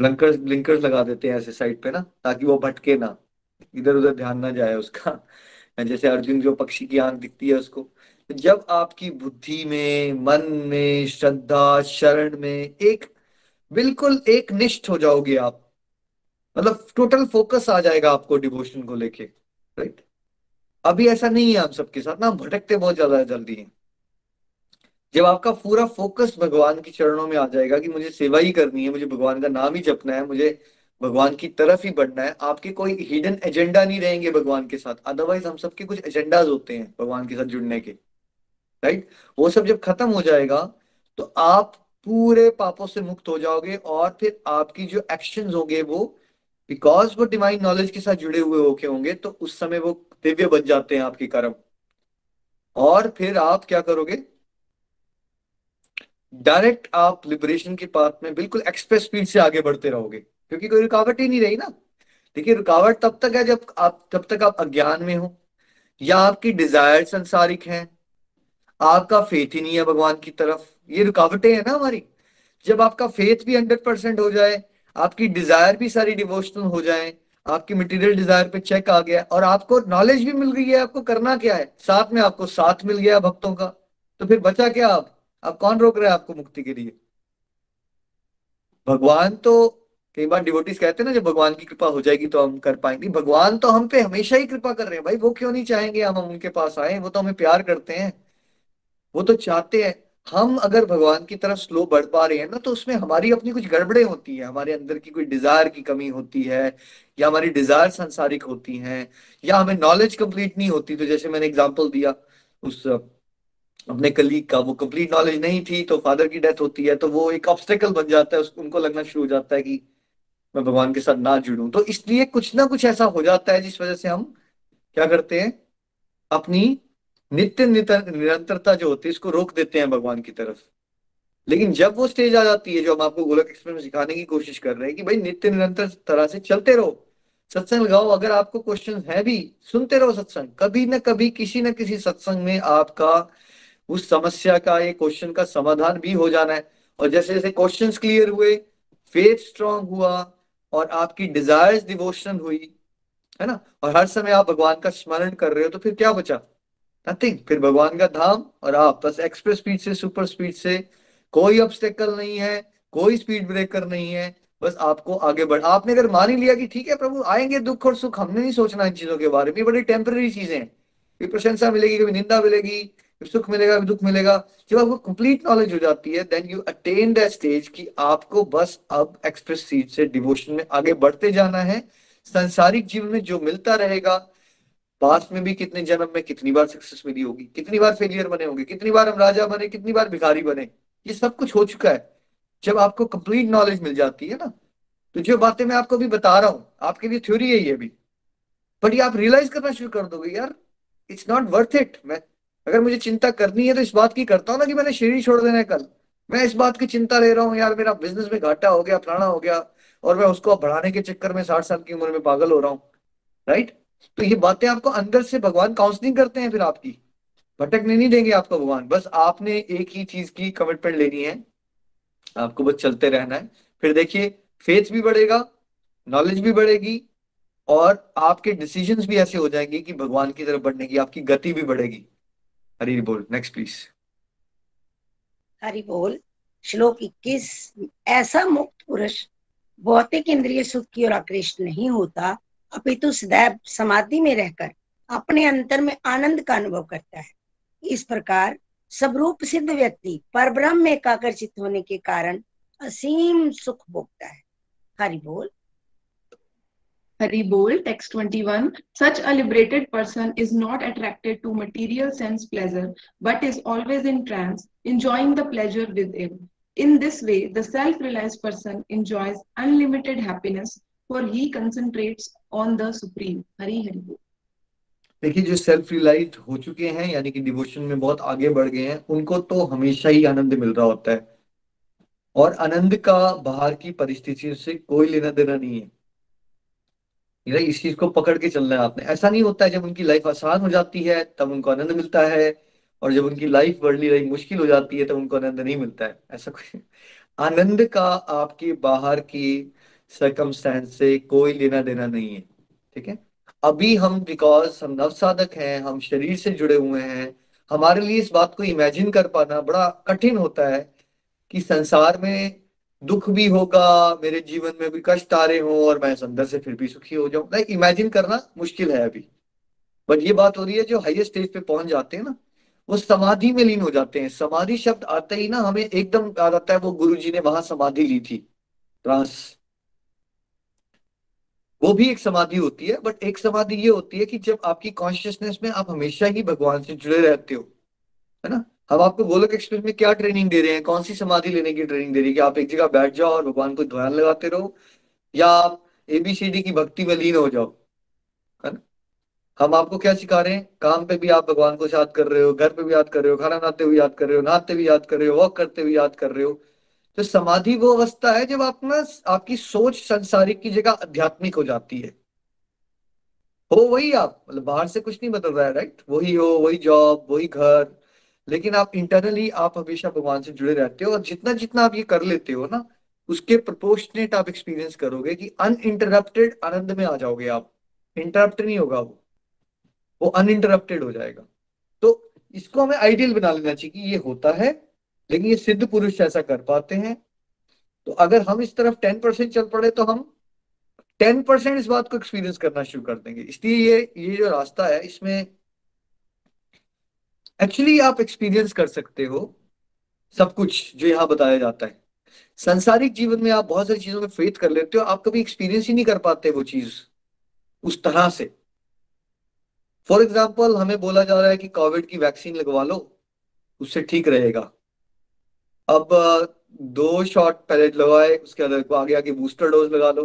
ब्लिंकर्स ब्लिंकर्स लगा देते हैं ऐसे साइड पे ना, ताकि वो भटके ना। इधर उधर ध्यान ना जाए उसका। (laughs) जैसे अर्जुन जो पक्षी की आँख दिखती है उसको। जब आपकी बुद्धि में, मन में, श्रद्धा, शरण में एक, बिल्कुल एक निष्ठ हो जाओगे आप। मतलब टोटल फोकस आ जाएगा आपको डिवोशन को लेके राइट अभी ऐसा नहीं है हम सबके साथ ना, भटकते बहुत ज़्यादा जल्दी हैं। जब आपका पूरा फोकस भगवान के चरणों में आ जाएगा कि मुझे सेवा ही करनी है, मुझे भगवान का नाम ही जपना है, मुझे भगवान की तरफ़ ही बढ़ना है, आपके कोई हिडन एजेंडा नहीं रहेंगे भगवान के साथ। अदरवाइज़ हम सबके कुछ एजेंडाज होते हैं भगवान के साथ जुड़ने के। राइट वो सब जब खत्म हो जाएगा तो आप पूरे पापों से मुक्त हो जाओगे और फिर आपकी जो एक्शन होंगे वो बिकॉज़ वो डिवाइन नॉलेज के साथ जुड़े हुए होके होंगे तो उस समय वो दिव्य बन जाते हैं आपके कर्म। और फिर आप क्या करोगे? डायरेक्ट आप लिबरेशन के पाथ में बिल्कुल एक्सप्रेस स्पीड से आगे बढ़ते रहोगे, क्योंकि कोई रुकावट ही नहीं रही ना। देखिए, रुकावट तब तक है जब आप तब तक आप अज्ञान में हो, या आपकी डिज़ायर संसारिक हैं, आपका फेथ ही नहीं है भगवान की तरफ़। ये रुकावटें हैं ना हमारी। जब आपका फेथ भी हंड्रेड परसेंट हो जाए, आपकी डिज़ायर भी सारी डिवोशनल हो जाए, आपकी मटेरियल डिज़ायर पे चेक आ गया, और आपको नॉलेज भी मिल गई है, आपको करना क्या है? साथ में आपको साथ मिल गया भक्तों का तो फिर बचा क्या आप अब कौन रोक रहा है आपको मुक्ति के लिए? भगवान तो कई बार डिवोटीज कहते हैं ना, जब भगवान की कृपा हो जाएगी तो हम कर पाएँगे। भगवान तो हम पे हमेशा ही कृपा कर रहे हैं। भाई, वो क्यों नहीं चाहेंगे हम उनके पास आए? वो तो हमें प्यार करते हैं। वो तो चाहते हैं। हम अगर भगवान की तरफ़ स्लो बढ़ पा रहे हैं ना तो उसमें हमारी अपनी कुछ गड़बड़े होती है। हमारे अंदर की कोई डिज़ायर की कमी होती है, या हमारी डिज़ायर संसारिक होती हैं, या हमें नॉलेज कंप्लीट नहीं होती। तो जैसे मैंने एग्ज़ाम्पल दिया उस अपने कलीग का वो कंप्लीट नॉलेज नहीं थी तो फादर की डेथ होती है तो वो एक ऑब्स्टेकल बन जाता है उनको लगना शुरू हो जाता है कि मैं भगवान के साथ ना जुड़ू। तो इसलिए कुछ ना कुछ ऐसा हो जाता है जिस वजह से हम क्या करते हैं, अपनी नित्य निरंतरता जो होती है, इसको रोक देते हैं भगवान की तरफ़। लेकिन जब वो स्टेज आ जाती है, जो हम आपको गोलक एक्सप्रेस में सिखाने की कोशिश कर रहे हैं कि भाई नित्य निरंतर तरह से चलते रहो। सत्संग लगाओ, अगर आपको क्वेश्चन है भी, सुनते रहो सत्संग। कभी ना कभी किसी न किसी सत्संग में आपका उस समस्या का, ये क्वेश्चन का समाधान भी हो जाना है। और जैसे जैसे क्वेश्चंस क्लियर हुए फेथ स्ट्रांग हुआ और आपकी डिजायर्स डिवोशन हुई, है ना? और हर समय आप भगवान का स्मरण कर रहे हो तो फिर क्या बचा? नथिंग फिर भगवान का धाम और आप बस एक्सप्रेस स्पीड से सुपर स्पीड से, कोई ऑब्स्टेकल नहीं है, कोई स्पीड ब्रेकर नहीं है, बस आपको आगे बढ़, आपने अगर मान ही लिया कि ठीक है प्रभु, आएँगे दुख और सुख, हमने नहीं सोचना इन चीज़ों के बारे में बड़ी टेम्पररी चीज़ें हैं। प्रशंसा मिलेगी, कभी निंदा मिलेगी कभी सुख मिलेगा कभी दुख मिलेगा। जब आपको कंप्लीट नॉलेज हो जाती है then you attain the stage कि आपको बस अब एक्सप्रेस सीट से डिवोशन में आगे बढ़ते जाना है। संसारिक जीवन में जो मिलता रहेगा पास में भी कितने जन्म में कितनी बार सक्सेस मिली होगी, कितनी बार फेलियर बने होंगे, कितनी बार हम राजा बने, कितनी बार भिखारी बने, ये सब कुछ हो चुका है। जब आपको कंप्लीट नॉलेज मिल जाती है ना तो जो बातें मैं आपको भी बता रहा हूँ, आपके लिए थ्योरी है ये भी बट ये आप रियलाइज़ करना शुरू कर दोगे, यार इट्स नॉट वर्थ इट मैं अगर मुझे चिंता करनी है तो इस बात की करता हूँ ना कि मैंने शरीर छोड़ देना है कल। मैं इस बात की चिंता ले रहा हूँ, यार मेरा बिज़नेस में घाटा हो गया, फलाना हो गया, और मैं उसको बढ़ाने के चक्कर में साठ साल की उम्र में पागल हो रहा हूँ राइट तो ये बातें आपको अंदर से भगवान काउंसलिंग करते हैं फिर आपकी। भटकने नहीं देंगे आपको भगवान, बस आपने एक ही चीज़ की कमिटमेंट लेनी है। आपको बस चलते रहना है। फिर देखिए फेथ भी बढ़ेगा नॉलेज भी बढ़ेगी, और आपके डिसीजंस भी ऐसे हो जाएँगे कि भगवान की तरफ़ बढ़ने की, आपकी गति भी बढ़ेगी। हरी बोल नेक्स्ट प्लीज़ हरी बोल श्लोक 21 ऐसा मुक्त पुरुष भौतिक इंद्रिय सुख की ओर आकृष्ट नहीं होता, अपितु सदैव समाधि में रहकर अपने अंतर में आनंद का अनुभव करता है। इस प्रकार सबरूप सिद्ध व्यक्ति पर ब्रह्म में एकाग्रचित होने के कारण असीम सुख भोगता है। हरि बोल। हरि बोल text 21 such a liberated person is not attracted to material sense pleasure but is always in trance enjoying the pleasure with him in this way the self realized person enjoys unlimited happiness for he concentrates on the supreme hari hari बोल देखिए जो self relies हो चुके हैं यानी कि devotion में बहुत आगे बढ़ गए हैं उनको तो हमेशा ही आनंद मिल रहा होता है और आनंद का बाहर की परिस्थितियों से कोई लेना देना नहीं है इस चीज़ को पकड़ के चलना है आपने। ऐसा नहीं होता है, जब उनकी लाइफ आसान हो जाती है, तब उनको आनंद मिलता है, और जब उनकी लाइफ वर्ल्डली लाइफ मुश्किल हो जाती है, तब उनको आनंद नहीं मिलता है। ऐसा कुछ (laughs) आनंद का आपके बाहर की सरकमस्टेंस से कोई लेना देना नहीं है, ठीक है? अभी हम बिकॉज़ हम नव साधक हैं, हम शरीर से जुड़े हुए हैं, हमारे लिए इस बात को इमेजिन कर पाना बड़ा कठिन होता है कि संसार में दुख भी होगा, मेरे जीवन में भी कष्ट आ रहे हो और मैं अंदर से फिर भी सुखी हो जाऊँ। लाइक इमेजिन करना मुश्किल है अभी। बट ये बात हो रही है, जो हाईएस्ट स्टेज पे पहुँच जाते हैं ना, वो समाधि में लीन हो जाते हैं। समाधि शब्द आते ही ना हमें, एकदम याद आता है, वो गुरु जी ने वहाँ समाधि ली थी ट्रांस वो भी एक समाधि होती है, बट एक समाधि ये होती है कि जब आपकी कॉन्शियसनेस में आप हमेशा ही भगवान से जुड़े रहते हो, है ना? हम आपको गोलक एक्सप्रेस में क्या ट्रेनिंग दे रहे हैं? कौन सी समाधि लेने की ट्रेनिंग दे रही है कि आप एक जगह बैठ जाओ और भगवान को ध्यान लगाते रहो? या आप एबीसीडी की भक्ति में लीन हो जाओ? है ना? हम आपको क्या सिखा रहे हैं? काम पे भी आप भगवान को याद कर रहे हो, घर पे भी याद कर रहे हो, खाना बनाते हुए याद कर रहे हो, नहाते भी याद कर रहे हो वॉक करते हुए याद कर रहे हो। तो समाधि वो अवस्था है जब आप ना आपकी सोच संसारिक की जगह आध्यात्मिक हो जाती है। हो वही आप मतलब बाहर से कुछ नहीं बदल रहा है राइट वही हो, वही जॉब वही घर लेकिन आप इंटरनली आप हमेशा भगवान से जुड़े रहते हो और जितना जितना आप ये कर लेते हो ना, उसके प्रोपोर्शनेट आप एक्सपीरियंस करोगे कि अनइंटरप्टेड आनंद में आ जाओगे आप। इंटरप्ट नहीं होगा वो। वो अनइंटरप्टेड हो जाएगा। तो इसको हमें आइडियल बना लेना चाहिए कि ये होता है, लेकिन ये सिद्ध पुरुष ऐसा कर पाते हैं। तो अगर हम इस तरफ़ टेन परसेंट चल पड़े तो हम टेन परसेंट इस बात को एक्सपीरियंस करना शुरू कर देंगे। इसलिए ये ये जो रास्ता है, इसमें एक्चुअली आप एक्सपीरियंस कर सकते हो सब कुछ जो यहाँ बताया जाता है। संसारिक जीवन में आप बहुत सारी चीज़ों में फेथ कर लेते हो, आप कभी एक्सपीरियंस ही नहीं कर पाते वो चीज़ उस तरह से। फॉर एग्ज़ाम्पल हमें बोला जा रहा है कि कोविड की वैक्सीन लगवा लो, उससे ठीक रहेगा। अब, दो शॉट पहले लगवाए, उसके अंदर बाद आगे आगे बूस्टर डोज लगा लो।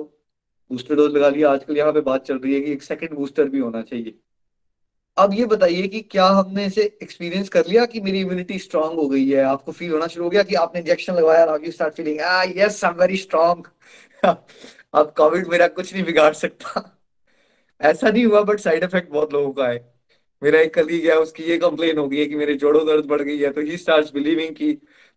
बूस्टर डोज लगा लिया, आजकल यहाँ पे बात चल रही है कि एक सेकंड बूस्टर भी होना चाहिए। अब ये बताइए कि क्या हमने इसे एक्सपीरियंस कर लिया कि मेरी इम्यूनिटी स्ट्रांग हो गई है? आपको फील होना शुरू हो गया कि आपने injection now you start feeling yes I am very strong अब कोविड मेरा कुछ नहीं बिगाड़ सकता। (laughs) ऐसा नहीं हुआ बट साइड इफ़ेक्ट बहुत लोगों का है। मेरा एक कल गया उसकी ये कंप्लेन हो गई है कि मेरे जोड़ों दर्द बढ़ गई है। तो ही स्टार्ट बिलीविंग की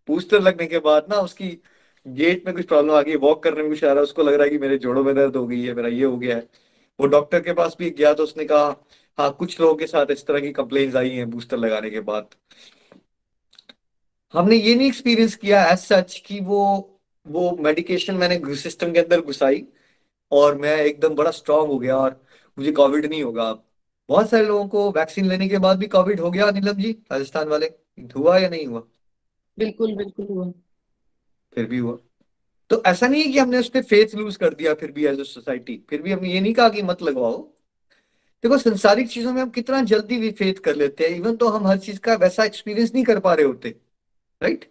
बूस्टर लगने के बाद ना उसकी गेट में कुछ प्रॉब्लम आ गई वॉक करने में कुछ आ रहा है। उसको लग रहा है कि मेरे जोड़ों में दर्द हो गई है, मेरा ये हो गया है। वो डॉक्टर के पास भी गया तो उसने कहा हाँ कुछ लोगों के साथ इस तरह की कंप्लेन आई हैं बूस्टर लगाने के बाद। हमने ये नहीं एक्सपीरियंस किया एज सच कि वो वो मेडिकेशन मैंने सिस्टम के अंदर घुसाई और मैं एकदम बड़ा स्ट्रांग हो गया और मुझे कोविड नहीं होगा। बहुत सारे लोगों को वैक्सीन लेने के बाद भी कोविड हो गया नीलम जी राजस्थान वाले। हुआ या नहीं हुआ? बिल्कुल बिल्कुल हुआ। फिर भी हुआ। तो ऐसा नहीं है कि हमने उस पर फेथ लूज कर दिया फिर भी एज ए सोसाइटी फिर भी हमने ये नहीं कहा कि मत लगवाओ। देखो, संसारिक चीज़ों में हम कितना जल्दी भी फेथ कर लेते हैं। इवन तो हम हर चीज़ का वैसा एक्सपीरियंस नहीं कर पा रहे होते राइट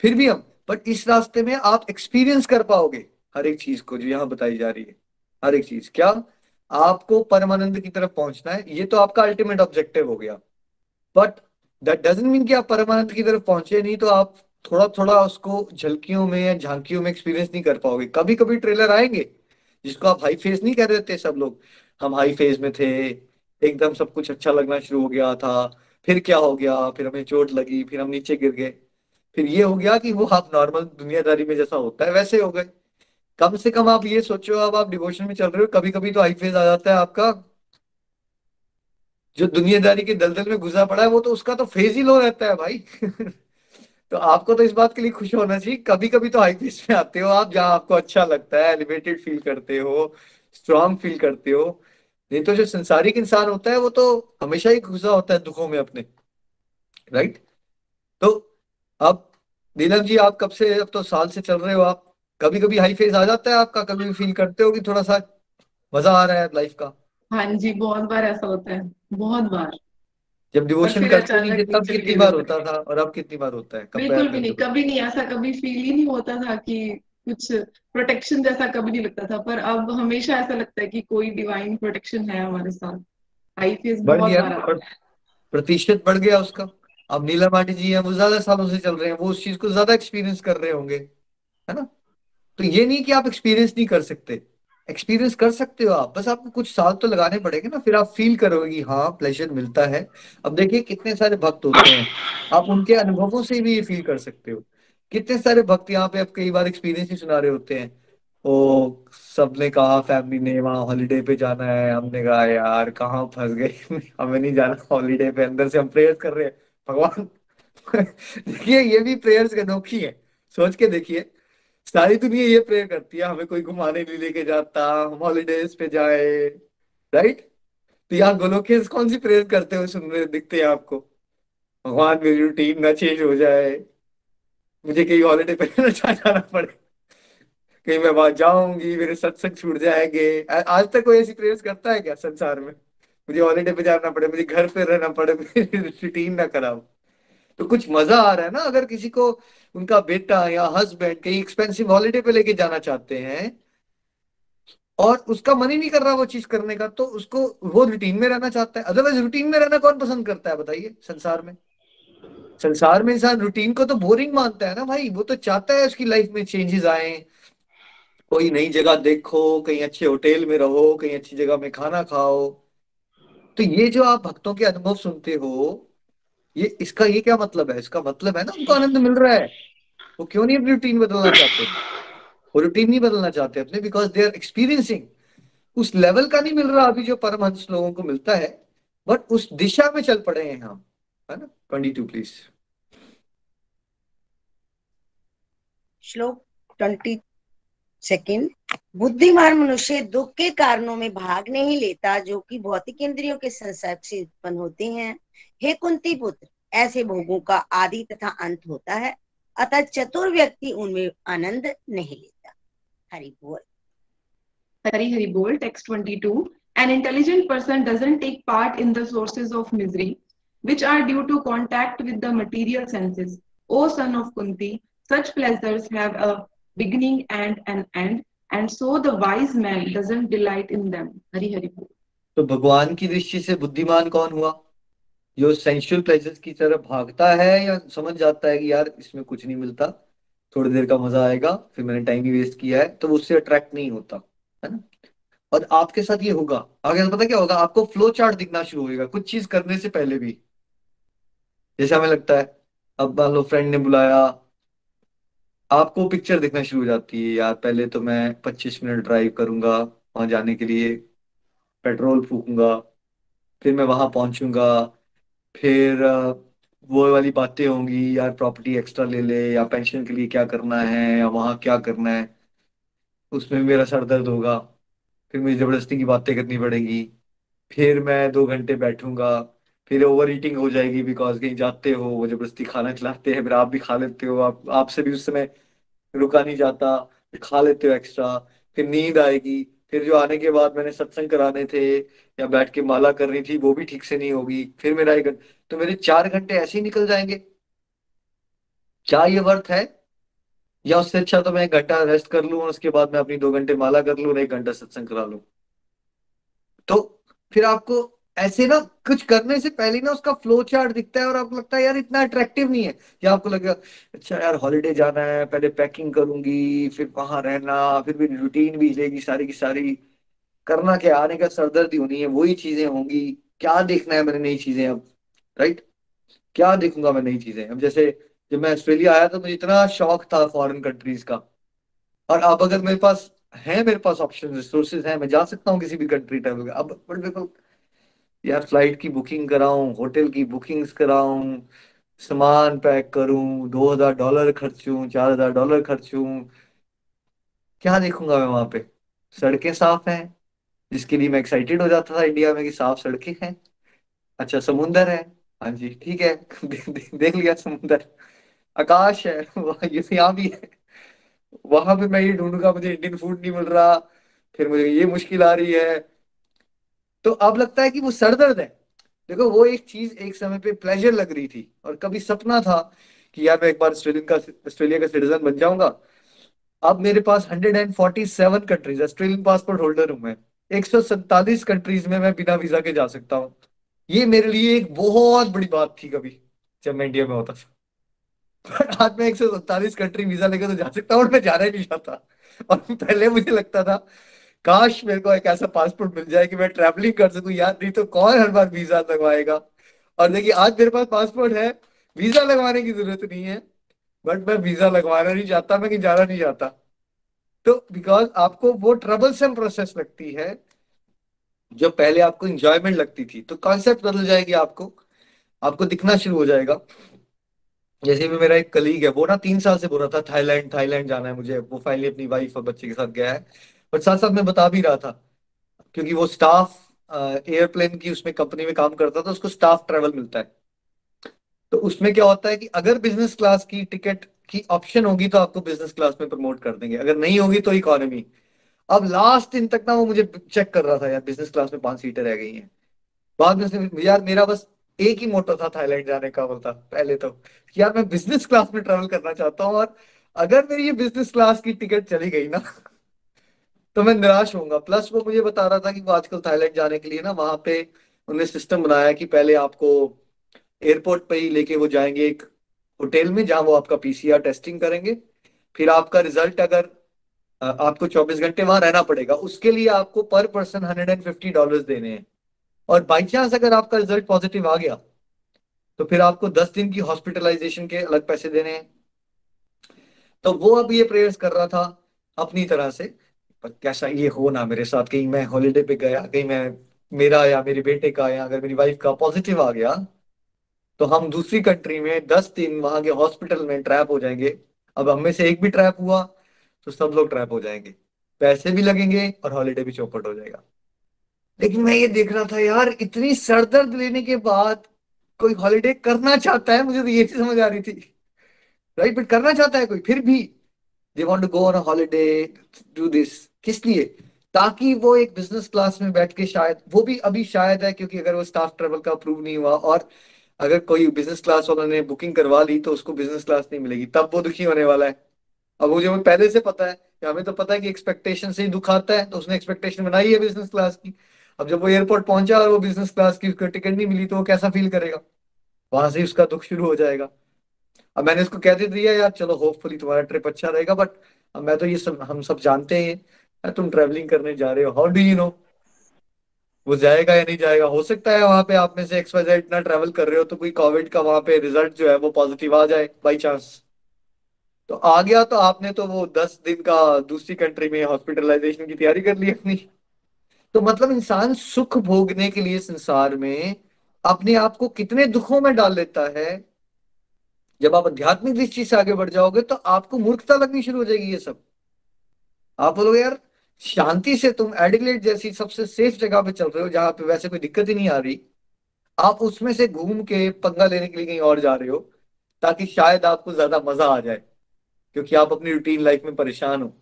फिर भी हम बट इस रास्ते में आप एक्सपीरियंस कर पाओगे हर एक चीज़ को जो यहाँ बताई जा रही है, हर एक चीज़। क्या? आपको परमानंद की तरफ़ पहुँचना है। ये तो आपका अल्टीमेट ऑब्जेक्टिव हो गया। बट दैट डजेंट मीन कि आप परमानंद की तरफ़ पहुँचे, नहीं तो आप थोड़ा थोड़ा उसको झलकियों में या झांकियों में एक्सपीरियंस नहीं कर पाओगे। कभी कभी ट्रेलर आएँगे, जिसको आप हाई फेस नहीं कर थे सब लोग। हम हाई फ़ेज़ में थे, एकदम सब कुछ अच्छा लगना शुरू हो गया था। फिर क्या हो गया? फिर हमें चोट लगी, फिर हम नीचे गिर गए। फिर ये हो गया कि वो आप नॉर्मल दुनियादारी में जैसा होता है, वैसे हो गए। कम से कम आप ये सोचो, अब आप डिवोशन में चल रहे हो कभी कभी तो हाई फ़ेज़ आ जाता है आपका। जो दुनियादारी के दलदल में घुसा पड़ा है, वो तो उसका तो फ़ेज़ ही लो रहता है भाई। (laughs) तो आपको तो इस बात के लिए खुश होना चाहिए कभी कभी तो हाई फ़ेज़ में आते हो आप, जहाँ आपको अच्छा लगता है एलिवेटेड फील करते हो स्ट्रांग फील करते हो। नहीं तो जो संसारिक इंसान होता है वो तो हमेशा ही घुसा होता है दुखों में अपने राइट तो अब नीलम जी आप कब से अब तो साल से चल रहे हो आप? कभी कभी हाई फ़ेज़ आ जाता है आपका? कभी फील करते हो कि थोड़ा सा मज़ा आ रहा है लाइफ का? हाँ जी बहुत बार ऐसा होता है बहुत बार। जब डिवोशन करते नहीं थे तब कितनी बार होता था और अब कितनी बार होता है? बिल्कुल भी नहीं कभी नहीं ऐसा कभी फील ही नहीं होता था कि कुछ प्रोटेक्शन जैसा कभी नहीं लगता था पर अब हमेशा ऐसा लगता है कि कोई डिवाइन प्रोटेक्शन है हमारे साथ। आई फेस बहुत बार प्रतिशत बढ़ गया उसका। अब नीला माटी जी हैं वो ज़्यादा सालों से चल रहे हैं वो उस चीज़ को ज़्यादा एक्सपीरियंस कर रहे होंगे है ना? तो ये नहीं कि आप एक्सपीरियंस नहीं कर सकते। एक्सपीरियंस कर सकते हो आप बस आपको कुछ साल तो लगाने पड़ेंगे ना फिर आप फील करोगे कि हाँ प्लेजर मिलता है। अब देखिए कितने सारे भक्त होते हैं आप उनके अनुभवों से भी ये फील कर सकते हो। कितने सारे भक्त यहाँ पे आप कई बार एक्सपीरियंस ही सुना रहे होते हैं। ओ, सबने कहा फैमिली ने वहाँ हॉलीडे पे जाना है। हमने कहा, यार, कहाँ फंस गए? (laughs) हमें नहीं जाना हॉलीडे पे, अंदर से हम प्रेयर कर रहे हैं। भगवान, (laughs) देखिए, ये भी प्रेयर्स अनोखी है। सोच के देखिए, सारी दुनिया ये प्रेयर करती है, हमें कोई घुमाने नहीं लेके जाता, हम हॉलीडेज पे जाए। राइट तो यहाँ गोलोकेश कौन सी प्रेयर करते हुए सुन रहे, दिखते हैं आपको? भगवान, मेरी रूटीन ना चेंज हो जाए। मुझे कहीं हॉलीडे पे (laughs) ना जाना पड़े। कहीं मैं वहाँ जाऊँगी, मेरे सत्संग छूट जाएँगे। आज तक कोई ऐसी प्रेयर्स करता है क्या संसार में? मुझे हॉलीडे पे जाना पड़े, मुझे घर पे रहना पड़े (laughs) रूटीन ना खराब तो कुछ मज़ा आ रहा है ना, अगर किसी को उनका बेटा या हस्बैंड कहीं एक्सपेंसिव हॉलीडे पे लेके जाना चाहते हैं और उसका मन ही नहीं कर रहा वो चीज़ करने का तो उसको वो रूटीन में रहना चाहता है। अदरवाइज़ रूटीन में रहना कौन पसंद करता है, बताइए, संसार में? संसार में इंसान रूटीन को तो बोरिंग मानता है ना भाई। वो तो चाहता है उसकी लाइफ में चेंजेस आए। कोई नई जगह देखो, कहीं अच्छे होटल में रहो, कहीं अच्छी जगह में खाना खाओ। तो ये जो आप भक्तों के अनुभव सुनते हो, ये इसका, ये क्या मतलब है? इसका मतलब है ना उनको आनंद मिल रहा है। वो क्यों नहीं अपनी रूटीन बदलना चाहते? वो रूटीन नहीं बदलना चाहते अपने बिकॉज़ दे आर एक्सपीरियंसिंग उस लेवल का नहीं मिल रहा अभी जो परमहंस लोगों को मिलता है बट उस दिशा में चल पड़े हैं हम, है ना? ट्वेंटी टू प्लीज़ श्लोक ट्वेंटी सेकेंड। बुद्धिमान मनुष्य दुख के कारणों में भाग नहीं लेता जो कि भौतिक इंद्रियों के संसर्ग से उत्पन्न होते हैं। हे कुंती पुत्र ऐसे भोगों का आदि तथा अंत होता है अतः चतुर व्यक्ति उनमें आनंद नहीं लेता। हरि बोल। Hari Hari Bol, text 22. An intelligent person doesn't take part in the sources of misery, which are due to contact with the material senses. O son of Kunti, such pleasures have a beginning and an end, and so the wise man doesn't delight in them. Hari Hari Bol. तो भगवान की दृष्टि से बुद्धिमान कौन हुआ जो sensual pleasures की तरफ़ भागता है या समझ जाता है कि यार इसमें कुछ नहीं मिलता थोड़ी देर का मज़ा आएगा फिर मैंने टाइम ही वेस्ट किया है तो उससे अट्रैक्ट नहीं होता है ना और आपके साथ ये होगा आगे पता क्या होगा आपको फ्लो चार्ट दिखना शुरू होगा कुछ चीज़ करने से पहले भी जैसे हमें लगता है, अब मान लो फ्रेंड ने बुलाया, आपको पिक्चर दिखना शुरू हो जाती है, यार पहले तो मैं 25 मिनट ड्राइव करूँगा, वहाँ जाने के लिए पेट्रोल फूकूँगा, फिर मैं वहाँ पहुंचूँगा, फिर वो वाली बातें होंगी, यार प्रॉपर्टी एक्स्ट्रा ले ले, या पेंशन के लिए क्या करना है, या वहाँ क्या करना है, उसमें मेरा सर दर्द होगा, फिर मुझे ज़बरदस्ती की बातें करनी पड़ेगी, फिर मैं दो घंटे बैठूँगा फिर ओवर ईटिंग हो जाएगी बिकॉज़ कहीं जाते हो, वो ज़बरदस्ती खाना खिलाते हैं, फिर आप भी खा लेते हो, आप, आपसे भी उस समय रुका नहीं जाता, फिर खा लेते हो एक्स्ट्रा फिर नींद आएगी, फिर जो आने के बाद मैंने सत्संग कराने थे, या बैठ के माला करनी थी, वो भी ठीक से नहीं होगी, फिर मेरा एक तो मेरे चार घंटे ऐसे ही निकल जाएँगे। क्या ये वर्थ है? या उससे अच्छा तो मैं एक घंटा रेस्ट कर लूँ उसके बाद मैं अपनी दो घंटे माला कर लूँ, और एक घंटा सत्संग करा लूँ? तो फिर आपको ऐसे ना कुछ करने से पहले ना उसका फ्लो चार्ट दिखता है और आपको लगता है, यार, इतना अट्रैक्टिव नहीं है। या आपको लगेगा अच्छा यार हॉलीडे जाना है, पहले पैकिंग करूँगी, फिर वहाँ रहना, फिर भी रूटीन भी लेगी सारी की सारी। करना क्या आने का सरदर्दी होनी है, वही चीज़ें होंगी। क्या देखना है मैंने नई चीज़ें अब राइट क्या देखूँगा मैं नई चीज़ें? अब जैसे जब मैं ऑस्ट्रेलिया आया तो मुझे इतना शौक था फॉरेन कंट्रीज़ का। और अब अगर मेरे पास, है मेरे पास ऑप्शन रिसोर्सेज है, मैं जा सकता हूँ किसी भी कंट्री ट्रैवल अब बट मेरे को यार फ़्लाइट की बुकिंग कराऊं होटल की बुकिंग्स कराऊं सामान पैक करूँ दो हज़ार डॉलर खर्चूं चार हज़ार डॉलर खर्चूं। क्या देखूँगा मैं वहाँ पे? सड़कें साफ़ हैं। जिसके लिए मैं एक्साइटेड हो जाता था इंडिया में कि साफ़ सड़कें हैं। अच्छा समुंदर है। हाँ जी ठीक है। (laughs) दे, दे, देख लिया समुंदर। आकाश है। (laughs) वहाँ ये यहाँ भी है। वहाँ पे मैं ये ढूंढूँगा मुझे इंडियन फ़ूड नहीं मिल रहा। फिर मुझे ये मुश्किल आ रही है। तो अब लगता है कि वो सरदर्द है। देखो, वो एक चीज़ एक समय पे प्लेजर लग रही थी और कभी सपना था कि यार मैं एक बार ऑस्ट्रेलियन का ऑस्ट्रेलिया का सिटीजन बन जाऊँगा। अब मेरे पास 147 कंट्रीज़ ऑस्ट्रेलियन पासपोर्ट होल्डर हूँ मैं। 147 कंट्रीज़ में मैं बिना वीज़ा के जा सकता हूँ। ये मेरे लिए एक बहुत बड़ी बात थी कभी, जब मैं इंडिया में होता था। आज मैं एक कंट्री वीज़ा लेकर तो जा सकता हूँ और मैं जाना ही नहीं चाहता। और पहले मुझे लगता था काश मेरे को एक ऐसा पासपोर्ट मिल जाए कि मैं ट्रैवलिंग कर सकूँ, यार, नहीं तो कौन हर बार वीज़ा लगवाएगा? और देखिए, आज मेरे पास पासपोर्ट है वीज़ा लगवाने की ज़रूरत नहीं है बट मैं वीज़ा लगवाना नहीं चाहता, मैं कहीं जाना नहीं चाहता। तो बिकॉज़ आपको वो ट्रबलसम प्रोसेस लगती है, जो पहले आपको इंजॉयमेंट लगती थी तो कॉन्सेप्ट बदल जाएगी आपको आपको दिखना शुरू हो जाएगा। जैसे भी मेरा एक कलीग है, वो ना तीन साल से बोल रहा था, थाईलैंड थाईलैंड जाना है मुझे, वो फाइनली अपनी वाइफ और बच्चे के साथ गया है। बट साथ साथ मैं बता भी रहा था, क्योंकि वो स्टाफ एयरप्लेन की उसमें कंपनी में काम करता था, उसको स्टाफ ट्रेवल मिलता है। तो उसमें क्या होता है कि अगर बिज़नेस क्लास की टिकट की ऑप्शन होगी तो आपको बिज़नेस क्लास में प्रमोट कर देंगे, अगर नहीं होगी तो इकोनॉमी अब लास्ट दिन तक ना वो मुझे चेक कर रहा था, यार बिज़नेस क्लास में पाँच सीटें रह गई हैं। बाद में यार, मेरा बस एक ही मोटो था थाईलैंड जाने का, बोलता, पहले तो। यार, मैं बिज़नेस क्लास में ट्रेवल करना चाहता हूँ और अगर मेरी ये बिज़नेस क्लास की टिकट चली गई ना तो मैं निराश होऊँगा। प्लस वो मुझे बता रहा था कि वो आजकल थाईलैंड जाने के लिए ना वहाँ पे उन्होंने सिस्टम बनाया कि पहले आपको एयरपोर्ट पे ही लेके वो जाएँगे एक होटल में जहाँ वो आपका पीसीआर टेस्टिंग करेंगे। फिर आपका रिज़ल्ट अगर आपको 24 घंटे वहाँ रहना पड़ेगा, उसके लिए आपको पर पर्सन 150 डॉलर्स देने हैं। और बाई चांस अगर आपका रिज़ल्ट पॉजिटिव आ गया तो फिर आपको दस दिन की हॉस्पिटलाइजेशन के अलग पैसे देने हैं। तो वो अब ये प्रेयर्स कर रहा था अपनी तरह से। पर कैसा ये हो ना मेरे साथ, कहीं मैं हॉलीडे पे गया, कहीं मैं, मेरा या मेरे बेटे का या अगर मेरी वाइफ का पॉजिटिव आ गया तो हम दूसरी कंट्री में दस दिन वहाँ के हॉस्पिटल में ट्रैप हो जाएँगे। अब हम में से एक भी ट्रैप हुआ तो सब लोग ट्रैप हो जाएँगे। पैसे भी लगेंगे और हॉलीडे भी चौपट हो जाएगा। लेकिन मैं ये देख रहा था, यार, इतनी सरदर्द लेने के बाद कोई हॉलीडे करना चाहता है? मुझे तो ये चीज़ समझ आ रही थी। राइट बट करना चाहता है कोई? फिर भी they want to go on holiday do this किस लिए? ताकि वो एक बिज़नेस क्लास में बैठ के शायद, वो भी अभी शायद है, क्योंकि अगर वो स्टाफ ट्रेवल का अप्रूव नहीं हुआ, और अगर कोई बिज़नेस क्लास वालों ने बुकिंग करवा ली तो उसको बिज़नेस क्लास नहीं मिलेगी, तब वो दुखी होने वाला है। अब मुझे पहले से पता है कि हमें तो पता है कि एक्सपेक्टेशन से ही दुख आता है तो उसने एक्सपेक्टेशन बनाई है बिज़नेस क्लास की। अब जब वो एयरपोर्ट पहुँचा और वो बिज़नेस क्लास की उसको टिकट नहीं मिली तो वो कैसा फील करेगा? वहाँ से उसका दुख शुरू हो जाएगा। अब मैंने उसको कह दिया, यार, चलो होपफुली तुम्हारा ट्रिप अच्छा रहेगा बट मैं तो ये सब, हम सब जानते हैं तुम ट्रेवलिंग करने जा रहे हो हाउ डू यू नो वो जाएगा या नहीं जाएगा, हो सकता है वहाँ पे आप में से एक्स वाई जेड इतना ट्रेवल कर रहे हो तो कोई कोविड का वहाँ पे रिज़ल्ट जो है वो पॉजिटिव आ जाए बाई चांस तो आ गया तो आपने तो वो दस दिन का दूसरी कंट्री में हॉस्पिटलाइजेशन की तैयारी कर ली अपनी. तो मतलब इंसान सुख भोगने के लिए संसार में अपने आप को कितने दुखों में डाल लेता है? जब आप आध्यात्मिक दृष्टि से आगे बढ़ जाओगे तो आपको मूर्खता लगनी शुरू हो जाएगी ये सब. आप बोलोगे, यार शांति से तुम एडिलेट जैसी सबसे सेफ़ जगह पे चल रहे हो, जहाँ पे वैसे कोई दिक्कत ही नहीं आ रही। आप उसमें से घूम के पंगा लेने के लिए कहीं और जा रहे हो, ताकि शायद आपको ज़्यादा मज़ा आ जाए, क्योंकि आप अपनी रूटीन लाइफ में परेशान हो,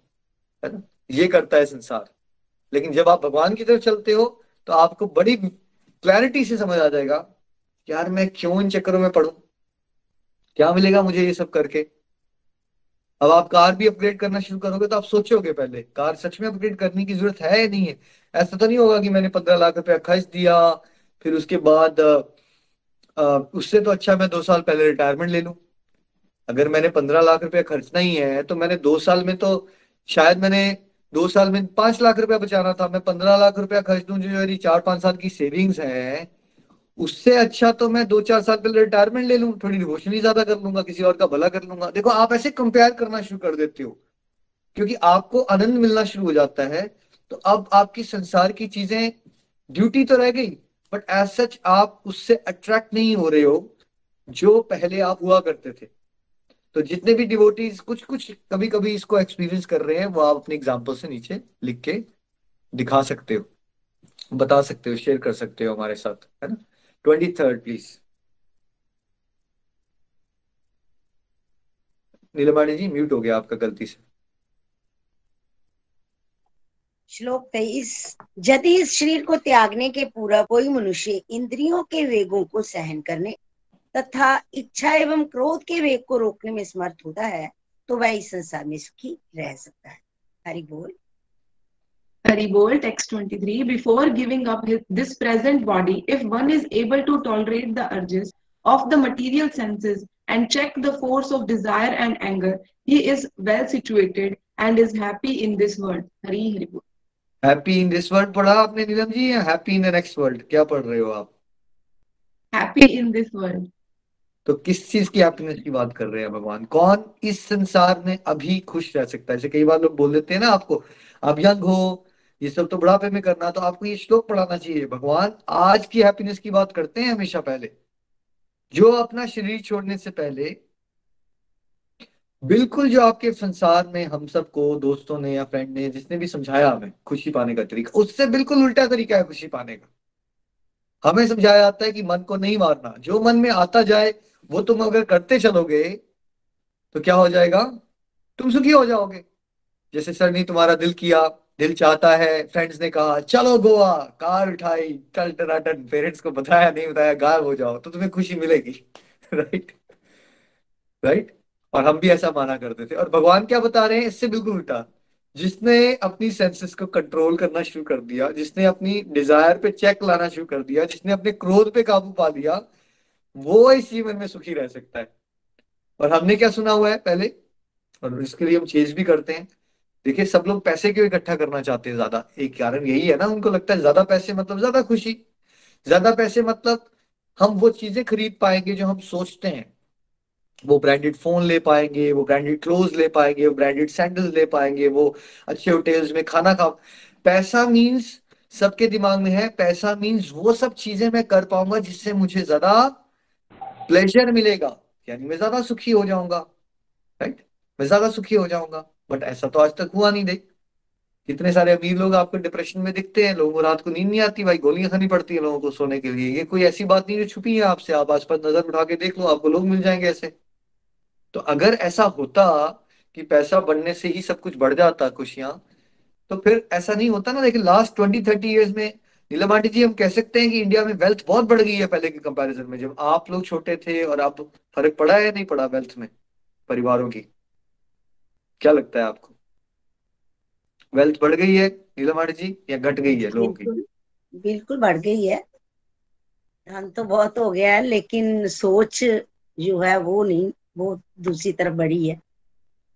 है ना? ये करता है संसार। लेकिन जब आप भगवान की तरफ़ चलते हो तो आपको बड़ी क्लैरिटी से समझ आ जाएगा, यार, मैं क्यों इन चक्करों में पढ़ू क्या मिलेगा मुझे ये सब करके? अब आप कार भी अपग्रेड करना शुरू करोगे तो आप सोचोगे पहले, कार सच में अपग्रेड करने की ज़रूरत है या नहीं है? ऐसा तो नहीं होगा कि मैंने पंद्रह लाख रुपया खर्च दिया, फिर उसके बाद उससे तो अच्छा मैं दो साल पहले रिटायरमेंट ले लूँ। अगर मैंने पंद्रह लाख रुपया खर्चना ही है तो मैंने दो साल में तो शायद मैंने दो साल में पाँच लाख रुपया बचाना था। मैं पंद्रह लाख रुपया खर्च दूँ जो मेरी चार पाँच साल की सेविंग्स है उससे अच्छा तो मैं दो चार साल पहले रिटायरमेंट ले लूँ, थोड़ी डिवोशन ज़्यादा कर लूँगा, किसी और का भला कर लूँगा। देखो, आप ऐसे कंपेयर करना शुरू कर देते हो, क्योंकि आपको आनंद मिलना शुरू हो जाता है। तो अब आपकी संसार की चीज़ें ड्यूटी तो रह गई बट एज सच आप उससे अट्रैक्ट नहीं हो रहे हो, जो पहले आप हुआ करते थे। तो जितने भी डिवोटीज कुछ कुछ कभी कभी इसको एक्सपीरियंस कर रहे हैं, वो आप अपने एग्ज़ाम्पल से नीचे लिख के दिखा सकते हो, बता सकते हो शेयर कर सकते हो हमारे साथ, है ना? Twenty third please Neelmani ji mute हो गया आपका गलती से। श्लोक तेईस, यदि इस शरीर को त्यागने के पूरा कोई मनुष्य इंद्रियों के वेगों को सहन करने तथा इच्छा एवं क्रोध के वेग को रोकने में समर्थ होता है तो वह इस संसार में सुखी रह सकता है। हरि बोल। Haribol, text 23. Before giving up his, this present body, if one is able to tolerate the urges of the material senses and check the force of desire and anger, he is well situated and is happy in this world. Hari Haribol. Happy in this world पढ़ा आपने नीलम जी या happy in the next world क्या पढ़ रहे हो आप happy in this world तो किस चीज़ की हैप्पीनेस की बात कर रहे हैं भगवान कौन इस संसार में अभी खुश रह सकता है जैसे कई बार लोग बोल देते हैं ना आपको आप यंग हो ये सब तो बुढ़ापे में करना है तो आपको ये श्लोक पढ़ाना चाहिए। भगवान, आज की हैप्पीनेस की बात करते हैं हमेशा पहले। जो अपना शरीर छोड़ने से पहले, बिल्कुल जो आपके संसार में हम सबको, दोस्तों ने या फ्रेंड ने, जिसने भी समझाया हमें खुशी पाने का तरीका, उससे बिल्कुल उल्टा तरीका है खुशी पाने का। हमें समझाया जाता है कि मन को नहीं मारना। जो मन में आता जाए, वो तुम अगर करते चलोगे तो क्या हो जाएगा? तुम सुखी हो जाओगे। जैसे सर ने तुम्हारा दिल किया दिल चाहता है फ्रेंड्स ने कहा, चलो गोवा, कार उठाई टल टनाटन पेरेंट्स को बताया, नहीं बताया, गायब हो जाओ तो तुम्हें खुशी मिलेगी। (laughs) राइट राइट और हम भी ऐसा माना करते थे। और भगवान क्या बता रहे हैं? इससे बिल्कुल उल्टा। जिसने अपनी सेंसेस को कंट्रोल करना शुरू कर दिया, जिसने अपनी डिज़ायर पे चेक लाना शुरू कर दिया, जिसने अपने क्रोध पे काबू पा लिया, वो इस जीवन में सुखी रह सकता है। और हमने क्या सुना हुआ है पहले? और इसके लिए हम चेंज भी करते हैं। देखिए, सब लोग पैसे क्यों इकट्ठा करना चाहते हैं ज़्यादा? एक कारण यही है ना, उनको लगता है ज़्यादा पैसे मतलब ज़्यादा खुशी। ज़्यादा पैसे मतलब हम वो चीज़ें खरीद पाएँगे जो हम सोचते हैं। वो ब्रांडेड फ़ोन ले पाएँगे, वो ब्रांडेड क्लोथ ले पाएँगे, वो ब्रांडेड सैंडल्स ले पाएँगे, वो अच्छे होटल्स में खाना खा पैसा मीन्स सबके दिमाग में है, पैसा मीन्स वो सब चीज़ें मैं कर पाऊँगा जिससे मुझे ज़्यादा प्लेजर मिलेगा। यानी मैं ज़्यादा सुखी हो जाऊँगा राइट मैं ज़्यादा सुखी हो जाऊँगा। बट ऐसा तो आज तक हुआ नहीं देख कितने सारे अमीर लोग आपको डिप्रेशन में दिखते हैं, लोगों को रात को नींद नहीं आती, भाई गोलियाँ खानी पड़ती है लोगों को सोने के लिए। ये कोई ऐसी बात नहीं जो छुपी है आपसे। आप आसपास नज़र उठा के देख लो, आपको लोग मिल जाएँगे ऐसे। तो अगर ऐसा होता कि पैसा बढ़ने से ही सब कुछ बढ़ जाता खुशियाँ तो फिर ऐसा नहीं होता ना। लेकिन लास्ट ट्वेंटी थर्टी ईयर्स में नीलम आंटी जी, हम कह सकते हैं कि इंडिया में वेल्थ बहुत बढ़ गई है पहले के कंपैरिजन में। जब आप लोग छोटे थे और आप फ़र्क पड़ा है नहीं पड़ा वेल्थ में परिवारों की? क्या लगता है आपको? वेल्थ बढ़ गई है नीलम आंटी जी या घट गई है लोगों की? बिल्कुल बढ़ गई है। धन तो बहुत हो गया है लेकिन सोच जो है वो नहीं वो दूसरी तरफ़ बढ़ी है।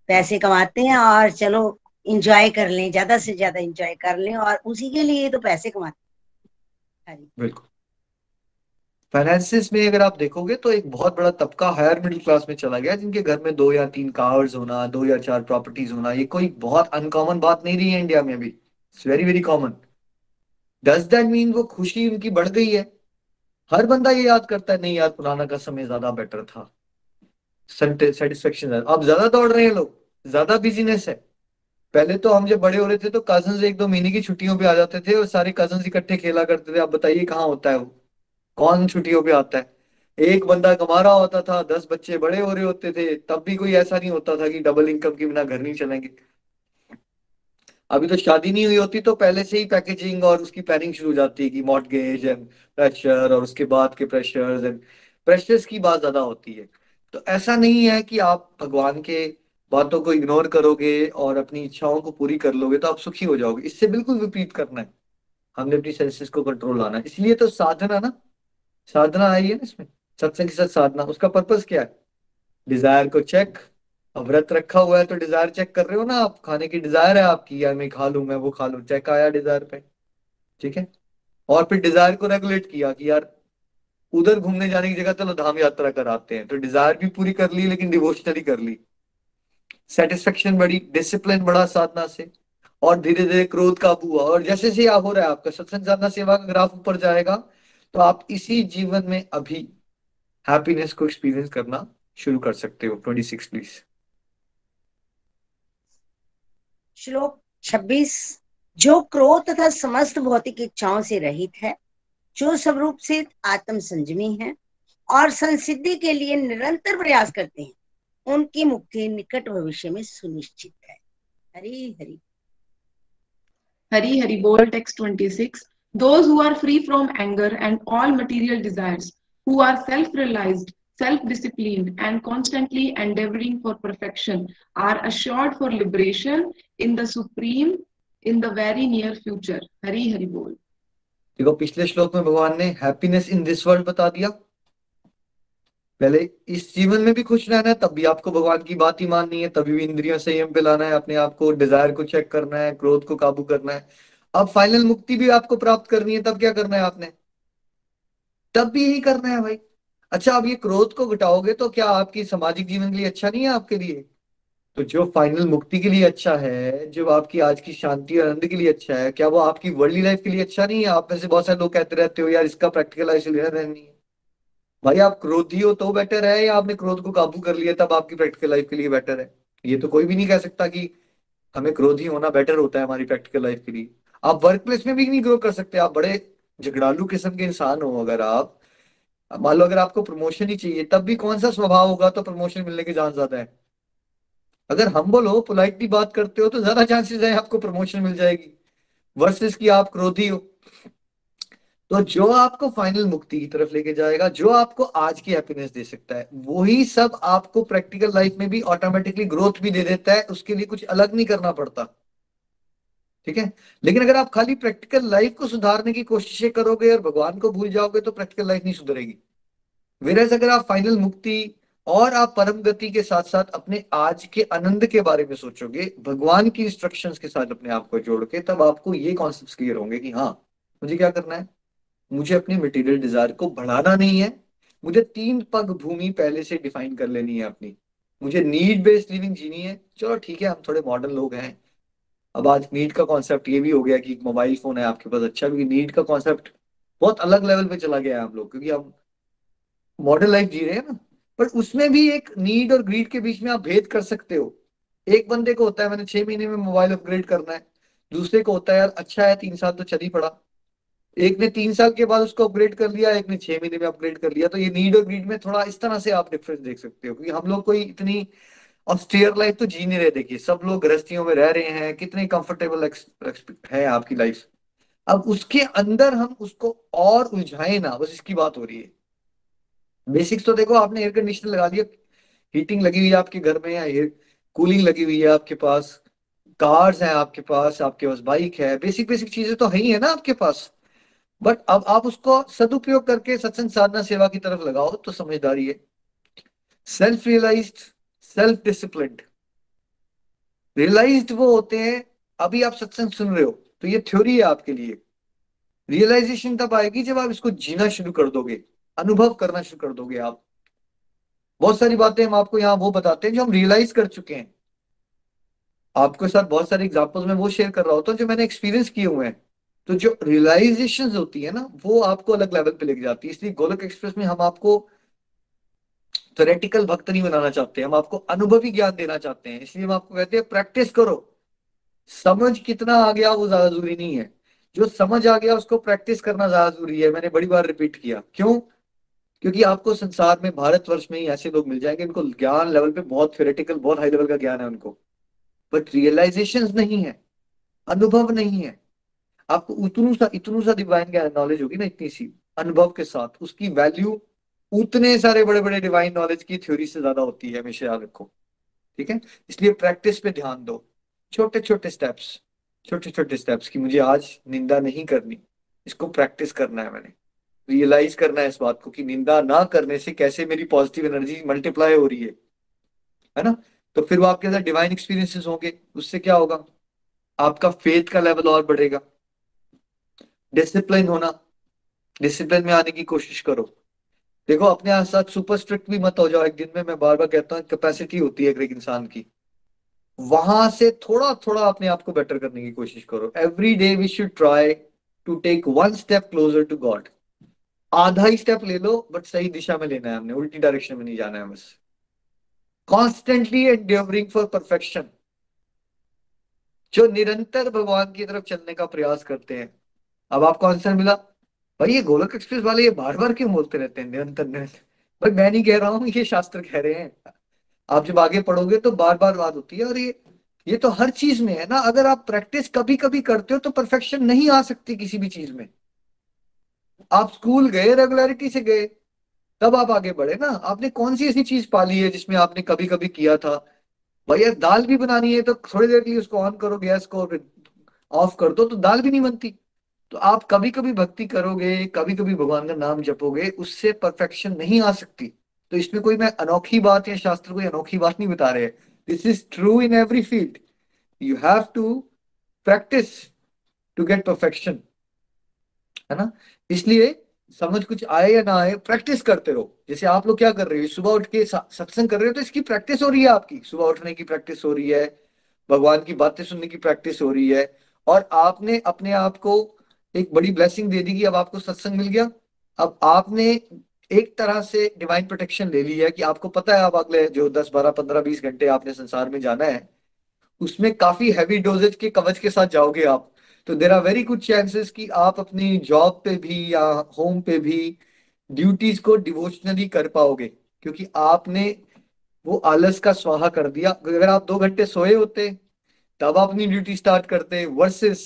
पैसे कमाते हैं और चलो इंजॉय कर लें ज़्यादा से ज़्यादा इंजॉय कर लें और उसी के लिए तो पैसे कमाते हैं हाँ। बिल्कुल। फाइनेंसिस में अगर आप देखोगे तो एक बहुत बड़ा तबका हायर मिडिल क्लास में चला गया, जिनके घर में दो या तीन कार्स होना, दो या चार प्रॉपर्टीज़ होना, ये कोई बहुत अनकॉमन बात नहीं रही है इंडिया में अभी। It's very very common does that mean वो खुशी उनकी बढ़ गई है? हर बंदा ये याद करता है, नहीं यार, पुराना का समय ज़्यादा बेटर था। सेटिस्फेक्शन अब ज़्यादा दौड़ रहे हैं लोग, ज़्यादा बिजीनेस है। पहले तो हम जब बड़े हो रहे थे तो कज़न एक दो महीने की छुट्टियों पे आ जाते थे और सारे कज़न इकट्ठे खेला करते थे। आप बताइए कहाँ होता है वो? कौन छुट्टियों पे आता है? एक बंदा कमा रहा होता था, दस बच्चे बड़े हो रहे होते थे, तब भी कोई ऐसा नहीं होता था कि डबल इनकम के बिना घर नहीं चलेंगे। अभी तो शादी नहीं हुई होती तो पहले से ही पैकेजिंग और उसकी प्लानिंग शुरू हो जाती है कि मॉर्टगेज एंड प्रेशर और उसके बाद के प्रेशर्स एंड प्रेशर्स की बात ज़्यादा होती है। तो ऐसा नहीं है कि आप भगवान के बातों को इग्नोर करोगे और अपनी इच्छाओं को पूरी कर लोगे तो आप सुखी हो जाओगे। इससे बिल्कुल विपरीत करना है। हमने अपनी सेंसेस को कंट्रोल लाना इसलिए तो साधना ना साधना आई है ना इसमें? सत्संग के साथ साधना। उसका पर्पज क्या है? डिज़ायर को चेक अब व्रत रखा हुआ है तो डिज़ायर चेक कर रहे हो ना आप? खाने की डिज़ायर है आपकी। यार मैं खा लू, मैं वो खा लू। चेक आया डिज़ायर पे। ठीक है? और फिर डिज़ायर को रेगुलेट किया कि यार, उधर घूमने जाने की जगह चलो धाम यात्रा कराते हैं। तो डिज़ायर भी पूरी कर ली, लेकिन डिवोशनली कर ली। सेटिस्फेक्शन बढ़ी डिसिप्लिन बढ़ा साधना से। और धीरे धीरे क्रोध काबू हुआ। और जैसे जैसे आप हो रहा है आपका, सत्संग साधना सेवा का ग्राफ ऊपर जाएगा। तो आप इसी जीवन में अभी हैप्पीनेस को एक्सपीरियंस करना शुरू कर सकते हो ट्वेंटी सिक्स प्लीज़ श्लोक 26 जो क्रोध तथा समस्त भौतिक इच्छाओं से रहित है जो स्वरूप से आत्म संजमी है और संसिद्धि के लिए निरंतर प्रयास करते हैं उनकी मुक्ति निकट भविष्य में सुनिश्चित है। Hari Hari. Hari Hari Bol, text 26. Those who are free from anger and all material desires, who are self realized, self disciplined, and constantly endeavoring for perfection, are assured for liberation in the Supreme in the very near future. Hari Hari Bol. देखो पिछले श्लोक में भगवान ने happiness in this world बता दिया पहले इस जीवन में भी खुश रहना है तब भी आपको भगवान की बात ही माननी है तभी भी इंद्रियों संयम पे लाना है अपने आप को डिज़ायर को चेक करना है क्रोध को काबू करना है अब फाइनल मुक्ति भी आपको प्राप्त करनी है, तब क्या करना है आपने? तब भी यही करना है भाई। अच्छा अब ये क्रोध को घटाओगे तो क्या आपकी सामाजिक जीवन के लिए अच्छा नहीं है आपके लिए? तो जो फाइनल मुक्ति के लिए अच्छा है, जो आपकी आज की शांति और आनंद के लिए अच्छा है, क्या वो आपकी वर्ल्डली लाइफ के लिए अच्छा नहीं है? आप में से बहुत सारे लोग कहते रहते हो, यार, इसका प्रैक्टिकल लाइफ रहनी है। भाई, आप क्रोधी हो तो बेटर है, या आपने क्रोध को काबू कर लिया तब आपकी प्रैक्टिकल लाइफ के लिए बेटर है? ये तो कोई भी नहीं कह सकता कि हमें क्रोधी होना बेटर होता है हमारी प्रैक्टिकल लाइफ के लिए। आप वर्क प्लेस में भी नहीं ग्रो कर सकते, आप बड़े झगड़ालू किस्म के इंसान हो अगर आप। मान लो अगर आपको प्रमोशन ही चाहिए, तब भी कौन सा स्वभाव होगा तो प्रमोशन मिलने के चांस ज़्यादा है। अगर हम बोलो पोलाइटली बात करते हो तो ज़्यादा चांसेस है आपको प्रमोशन मिल जाएगी। वर्सेस की आप क्रोधी हो तो जो आपको फाइनल मुक्ति की तरफ़ लेके जाएगा, जो आपको आज की हैप्पीनेस दे सकता है, वही सब आपको प्रैक्टिकल लाइफ में भी ऑटोमेटिकली ग्रोथ भी दे देता है, उसके लिए कुछ अलग नहीं करना पड़ता। ठीक है? लेकिन अगर आप खाली प्रैक्टिकल लाइफ को सुधारने की कोशिशें करोगे और भगवान को भूल जाओगे तो प्रैक्टिकल लाइफ नहीं सुधरेगी। वेरस अगर आप फाइनल मुक्ति और आप परम गति के साथ साथ अपने आज के आनंद के बारे में सोचोगे, भगवान की इंस्ट्रक्शंस के साथ अपने आप को जोड़ के तब आपको ये कॉन्सेप्ट क्लियर होंगे कि हाँ मुझे क्या करना है? मुझे अपने मटेरियल डिज़ायर को बढ़ाना नहीं है। मुझे तीन पग भूमि पहले से डिफाइन कर लेनी है अपनी। मुझे नीड बेस्ड लिविंग जीनी है। चलो ठीक है, हम थोड़े मॉडर्न लोग हैं। अब आज नीड का कॉन्सेप्ट ये भी हो गया कि मोबाइल फ़ोन है, आपके पास अच्छा क्योंकि नीड का कॉन्सेप्ट बहुत अलग लेवल पे चला गया है हम लोग, क्योंकि हम मॉडर्न लाइफ जी रहे हैं ना, पर उसमें भी एक नीड और ग्रीड के बीच में आप भेद कर सकते हो। एक बंदे को होता है, मैंने छह महीने में मोबाइल अपग्रेड करना है, दूसरे को होता है, यार अच्छा है, तीन साल तो चल ही पड़ा। एक ने तीन साल के बाद उसको अपग्रेड कर लिया, एक ने छह महीने में अपग्रेड कर लिया तो ये नीड और ग्रीड में थोड़ा इस तरह से आप डिफरेंस देख सकते हो, क्योंकि हम लोग कोई इतनी ऑस्टेयर लाइफ तो जी नहीं रहे, देखिए, सब लोग गृहस्थियों में रह रहे हैं, कितने कंफर्टेबल है आपकी लाइफ अब उसके अंदर हम उसको और उलझाए ना, बस इसकी बात हो रही है। बेसिक्स तो देखो, आपने एयर कंडीशनर लगा दिया हीटिंग लगी हुई है आपके घर में या एयर कूलिंग लगी हुई है आपके पास कार्स हैं आपके पास आपके पास बाइक है बेसिक बेसिक चीज़ें तो है ही है ना आपके पास। बट अब आप उसको सदुपयोग करके सत्संग, साधना, सेवा की तरफ़ लगाओ तो समझदारी है। Self realize self discipline realized वो होते हैं, अभी आप सत्संग सुन रहे हो तो ये थ्योरी है आपके लिए। रियलाइजेशन तब आएगी जब आप इसको जीना शुरू कर दोगे, अनुभव करना शुरू कर दोगे आप। बहुत सारी बातें हम आपको यहाँ वो बताते हैं जो हम रियलाइज़ कर चुके हैं। आपके साथ बहुत सारे एग्जाम्पल्स में वो शेयर कर रहा होता हूँ जो मैंने एक्सपीरियंस किए हुए हैं। तो जो रियलाइजेशन होती है ना, वो आपको अलग लेवल पे लेके जाती है। इसलिए गोलक एक्सप्रेस में हम आपको थोरेटिकल भक्त नहीं बनाना चाहते, हम आपको अनुभवी ज्ञान देना चाहते हैं, इसलिए हम आपको कहते हैं प्रैक्टिस करो। समझ कितना आ गया वो ज़्यादा ज़रूरी नहीं है। जो समझ आ गया उसको प्रैक्टिस करना ज़्यादा ज़रूरी है, मैंने बड़ी बार रिपीट किया। क्यों? क्योंकि आपको संसार में, भारतवर्ष में ही ऐसे लोग मिल जाएँगे, इनको ज्ञान लेवल पे बहुत थ्योरेटिकल बहुत हाई लेवल का ज्ञान है उनको। बट रियलाइजेशन नहीं है, अनुभव नहीं है। आपको उतनू सा, इतनू सा डिवाइन ज्ञान नॉलेज होगी ना इतनी सी, अनुभव के साथ, उसकी वैल्यू उतने सारे बड़े बड़े डिवाइन नॉलेज की थ्योरी से ज़्यादा होती है, हमेशा याद रखो। ठीक है? इसलिए प्रैक्टिस पे ध्यान दो। छोटे छोटे स्टेप्स छोटे छोटे स्टेप्स की मुझे आज निंदा नहीं करनी, इसको प्रैक्टिस करना है मैंने। रियलाइज़ करना है इस बात को कि निंदा ना करने से कैसे मेरी पॉजिटिव एनर्जी मल्टीप्लाई हो रही है। है ना? तो फिर वो आपके अंदर डिवाइन एक्सपीरियंसेस होंगे। उससे क्या होगा? आपका फेथ का लेवल और बढ़ेगा। डिसिप्लिन होना। डिसिप्लिन में आने की कोशिश करो। देखो, अपने साथ सुपर स्ट्रिक्ट भी मत हो जाओ। एक दिन में मैं बार बार कहता हूँ कैपेसिटी होती है एक इंसान की। वहाँ से थोड़ा थोड़ा अपने आप को बेटर करने की कोशिश करो। Every day we should try to take one step closer to God आधा ही स्टेप ले लो बट सही दिशा में लेना है हमने। उल्टी डायरेक्शन में नहीं जाना है बस। कॉन्स्टेंटली एंडेवरिंग फॉर परफेक्शन जो निरंतर भगवान की तरफ़ चलने का प्रयास करते हैं। अब आपको आंसर मिला? भाई ये गोलक एक्सप्रेस वाले ये बार बार क्यों बोलते रहते हैं निरंतर निरंतर? भाई मैं नहीं कह रहा हूँ, ये शास्त्र कह रहे हैं। आप जब आगे पढ़ोगे तो बार बार बात होती है और ये ये तो हर चीज़ में है ना, अगर आप प्रैक्टिस कभी कभी करते हो तो परफेक्शन नहीं आ सकती किसी भी चीज़ में। आप स्कूल गए, रेगुलरिटी से गए, तब आप आगे बढ़े ना। आपने कौन सी ऐसी चीज़ पाली है जिसमें आपने कभी कभी किया था? भाई यार दाल भी बनानी है तो थोड़ी देर के लिए उसको ऑन करो, गैस को ऑफ़ कर दो तो दाल भी नहीं बनती। तो आप कभी कभी भक्ति करोगे कभी कभी भगवान का नाम जपोगे, उससे परफेक्शन नहीं आ सकती। तो इसमें कोई मैं अनोखी बात या शास्त्र कोई अनोखी बात नहीं बता रहे। This is true in every field you have to practise to get perfection है ना? इसलिए समझ कुछ आए या ना आए प्रैक्टिस करते रहो। जैसे आप लोग क्या कर रहे हो? सुबह उठ के सत्संग कर रहे हो तो इसकी प्रैक्टिस हो रही है आपकी। सुबह उठने की प्रैक्टिस हो रही है, भगवान की बातें सुनने की प्रैक्टिस हो रही है। और आपने अपने आप को एक बड़ी ब्लेसिंग दे दी कि अब आपको सत्संग मिल गया। अब आपने एक तरह से डिवाइन प्रोटेक्शन ले ली है कि आपको पता है आप अगले जो दस, बारह, पंद्रह, बीस घंटे आपने संसार में जाना है, उसमें काफ़ी हैवी डोजेज के कवच के साथ जाओगे आप। तो there are very good chances कि आप अपनी जॉब पे भी या होम पे भी ड्यूटीज़ को डिवोशनली कर पाओगे, क्योंकि आपने वो आलस का स्वाहा कर दिया। अगर आप दो घंटे सोए होते, तब आप अपनी ड्यूटी स्टार्ट करते वर्सेस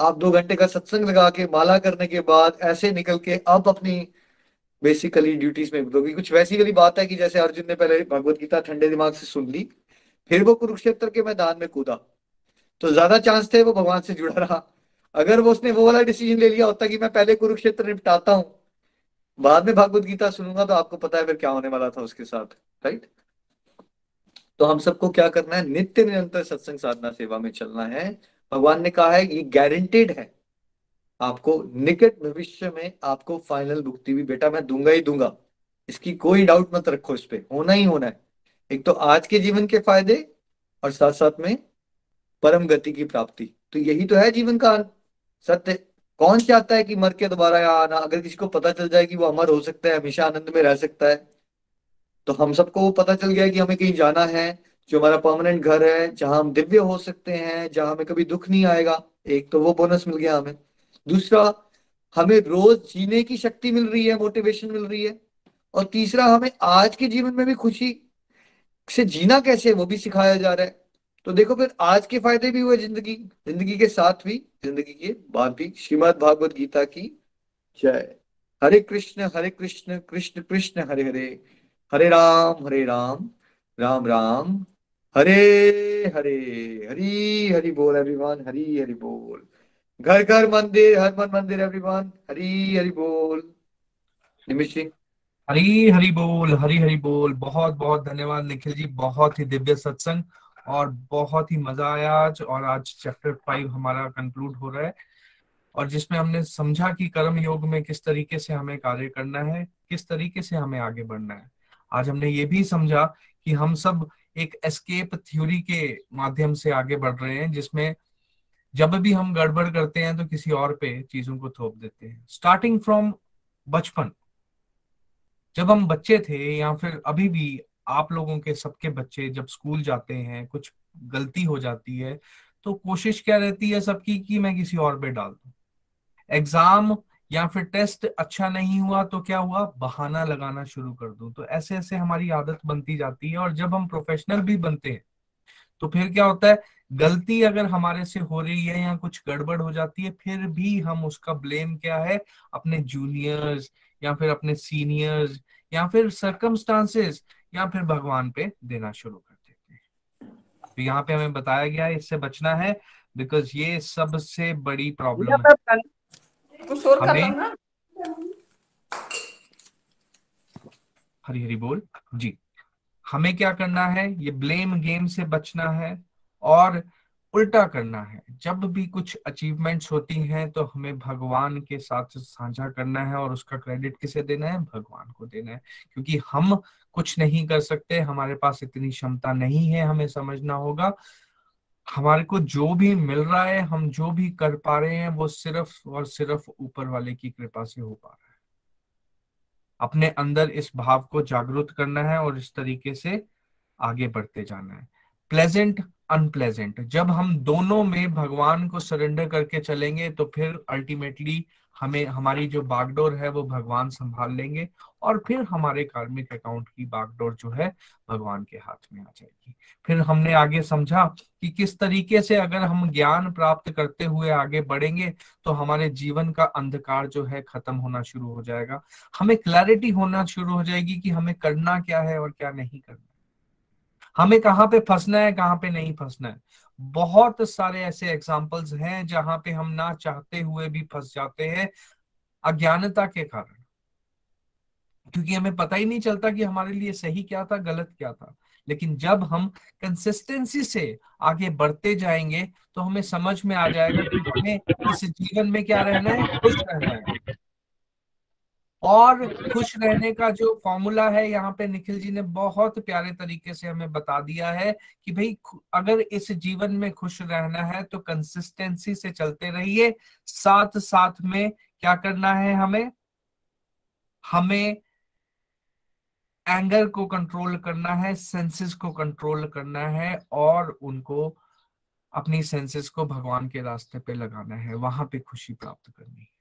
आप दो घंटे का सत्संग लगा के, माला करने के बाद ऐसे निकल के अब अपनी बेसिकली ड्यूटीज़ में क्योंकि कुछ वैसी वाली बात है कि जैसे अर्जुन ने पहले भगवत गीता ठंडे दिमाग से सुन ली, फिर वो कुरुक्षेत्र के मैदान में कूदा। तो ज़्यादा चांस थे वो भगवान से जुड़ा रहा। अगर वो उसने वो वाला डिसीज़न ले लिया, होता कि मैं पहले कुरुक्षेत्र निपटाता हूँ, बाद में भागवत गीता सुनूँगा तो आपको पता है फिर क्या होने वाला था उसके साथ राइट तो हम सबको क्या करना है? नित्य निरंतर सत्संग साधना सेवा में चलना है। भगवान ने कहा है, ये गारंटेड है। आपको निकट भविष्य में आपको फाइनल भुक्ति भी, बेटा मैं दूँगा ही दूँगा। इसकी कोई डाउट मत रखो इस पे, होना ही होना है। एक तो आज के जीवन के फ़ायदे और साथ साथ में परम गति की प्राप्ति। तो यही तो है जीवन का सत्य, कौन चाहता है कि मर के दोबारा यहाँ आना? अगर किसी को पता चल जाए कि वो अमर हो सकता है, हमेशा आनंद में रह सकता है तो हम सबको वो पता चल गया कि हमें कहीं जाना है। जो हमारा परमानेंट घर है, जहाँ हम दिव्य हो सकते हैं, जहाँ हमें कभी दुख नहीं आएगा, एक तो वो बोनस मिल गया हमें। दूसरा, हमें रोज जीने की शक्ति मिल रही है मोटिवेशन मिल रही है। और तीसरा, हमें आज के जीवन में भी खुशी से जीना कैसे है, वो भी सिखाया जा रहा है। तो देखो फिर, आज के फ़ायदे भी हुए ज़िंदगी। ज़िंदगी के साथ भी, ज़िंदगी के बाद भी। श्रीमद भागवत गीता की जय। हरे कृष्ण हरे कृष्ण कृष्ण कृष्ण, हरे हरे। हरे राम हरे राम। राम राम। हरे हरे, हरी, हरि बोल एवरीवन हरी, हरि बोल। घर घर, मंदिर, हर मन, मंदिर एवरीवन हरी, हरि बोल। निमिष हरी, हरि बोल, हरी, हरि बोल। बहुत बहुत धन्यवाद निखिल जी, बहुत ही दिव्य सत्संग और बहुत ही मज़ा आया आज और आज चैप्टर फाइव हमारा कंक्लूड हो रहा है। और जिसमें हमने समझा कि कर्म योग में किस तरीके से हमें कार्य करना है, किस तरीके से हमें आगे बढ़ना है। आज हमने ये भी समझा कि हम सब एक एस्केप थ्योरी के माध्यम से आगे बढ़ रहे हैं, जिसमें जब भी हम गड़बड़ करते हैं तो किसी और पे चीज़ों को थोप देते हैं। स्टार्टिंग फ्रॉम बचपन। जब हम बच्चे थे या फिर अभी भी आप लोगों के सबके बच्चे जब स्कूल जाते हैं, कुछ गलती हो जाती है तो कोशिश क्या रहती है सबकी कि मैं किसी और पे डाल दू। एग्ज़ाम या फिर टेस्ट अच्छा नहीं हुआ तो क्या हुआ? बहाना लगाना शुरू कर दूँ। तो ऐसे ऐसे हमारी आदत बनती जाती है और जब हम प्रोफेशनल भी बनते हैं तो फिर क्या होता है? गलती अगर हमारे से हो रही है या कुछ गड़बड़ हो जाती है फिर भी हम उसका ब्लेम क्या है? अपने जूनियर्स या फिर अपने सीनियर्स या फिर सर्कमस्टांसेस या फिर भगवान पे देना शुरू कर देते हैं। तो यहाँ पे हमें बताया गया है इससे बचना है बिकॉज़ ये सबसे बड़ी प्रॉब्लम है हमें हरी हरी बोल। जी। हमें क्या करना है? ये ब्लेम गेम से बचना है और उल्टा करना है। जब भी कुछ अचीवमेंट्स होती हैं तो हमें भगवान के साथ साझा करना है और उसका क्रेडिट किसे देना है? भगवान को देना है। क्योंकि हम कुछ नहीं कर सकते हमारे पास इतनी क्षमता नहीं है हमें समझना होगा। हमारे को जो भी मिल रहा है, हम जो भी कर पा रहे हैं, वो सिर्फ़ और सिर्फ़ ऊपर वाले की कृपा से हो पा रहा है। अपने अंदर इस भाव को जागृत करना है और इस तरीके से आगे बढ़ते जाना है। प्लेजेंट अनप्लेजेंट जब हम दोनों में भगवान को सरेंडर करके चलेंगे तो फिर अल्टीमेटली हमें, हमारी जो बागडोर है, वो भगवान संभाल लेंगे और फिर हमारे कार्मिक अकाउंट की बागडोर जो है, भगवान के हाथ में आ जाएगी। फिर हमने आगे समझा कि किस तरीके से अगर हम ज्ञान प्राप्त करते हुए आगे बढ़ेंगे तो हमारे जीवन का अंधकार जो है, खत्म होना शुरू हो जाएगा। हमें क्लैरिटी होना शुरू हो जाएगी कि हमें करना क्या है और क्या नहीं करना हमें कहाँ पे फंसना है, कहाँ पे नहीं फंसना है। बहुत सारे ऐसे एग्जाम्पल्स हैं जहाँ पे हम ना चाहते हुए भी फंस जाते हैं अज्ञानता के कारण। क्योंकि हमें पता ही नहीं चलता कि हमारे लिए सही क्या था, गलत क्या था। लेकिन जब हम कंसिस्टेंसी से आगे बढ़ते जाएँगे तो हमें समझ में आ जाएगा कि हमें इस जीवन में क्या रहना है, खुश रहना है। और खुश रहने का जो फॉर्मूला है, यहाँ पे निखिल जी ने बहुत प्यारे तरीके से हमें बता दिया है कि भाई अगर इस जीवन में खुश रहना है तो कंसिस्टेंसी से चलते रहिए। साथ साथ में क्या करना है हमें? हमें एंगर को कंट्रोल करना है सेंसेस को कंट्रोल करना है और उनको, अपनी सेंसेस को भगवान के रास्ते पे लगाना है, वहाँ पे खुशी प्राप्त करनी है।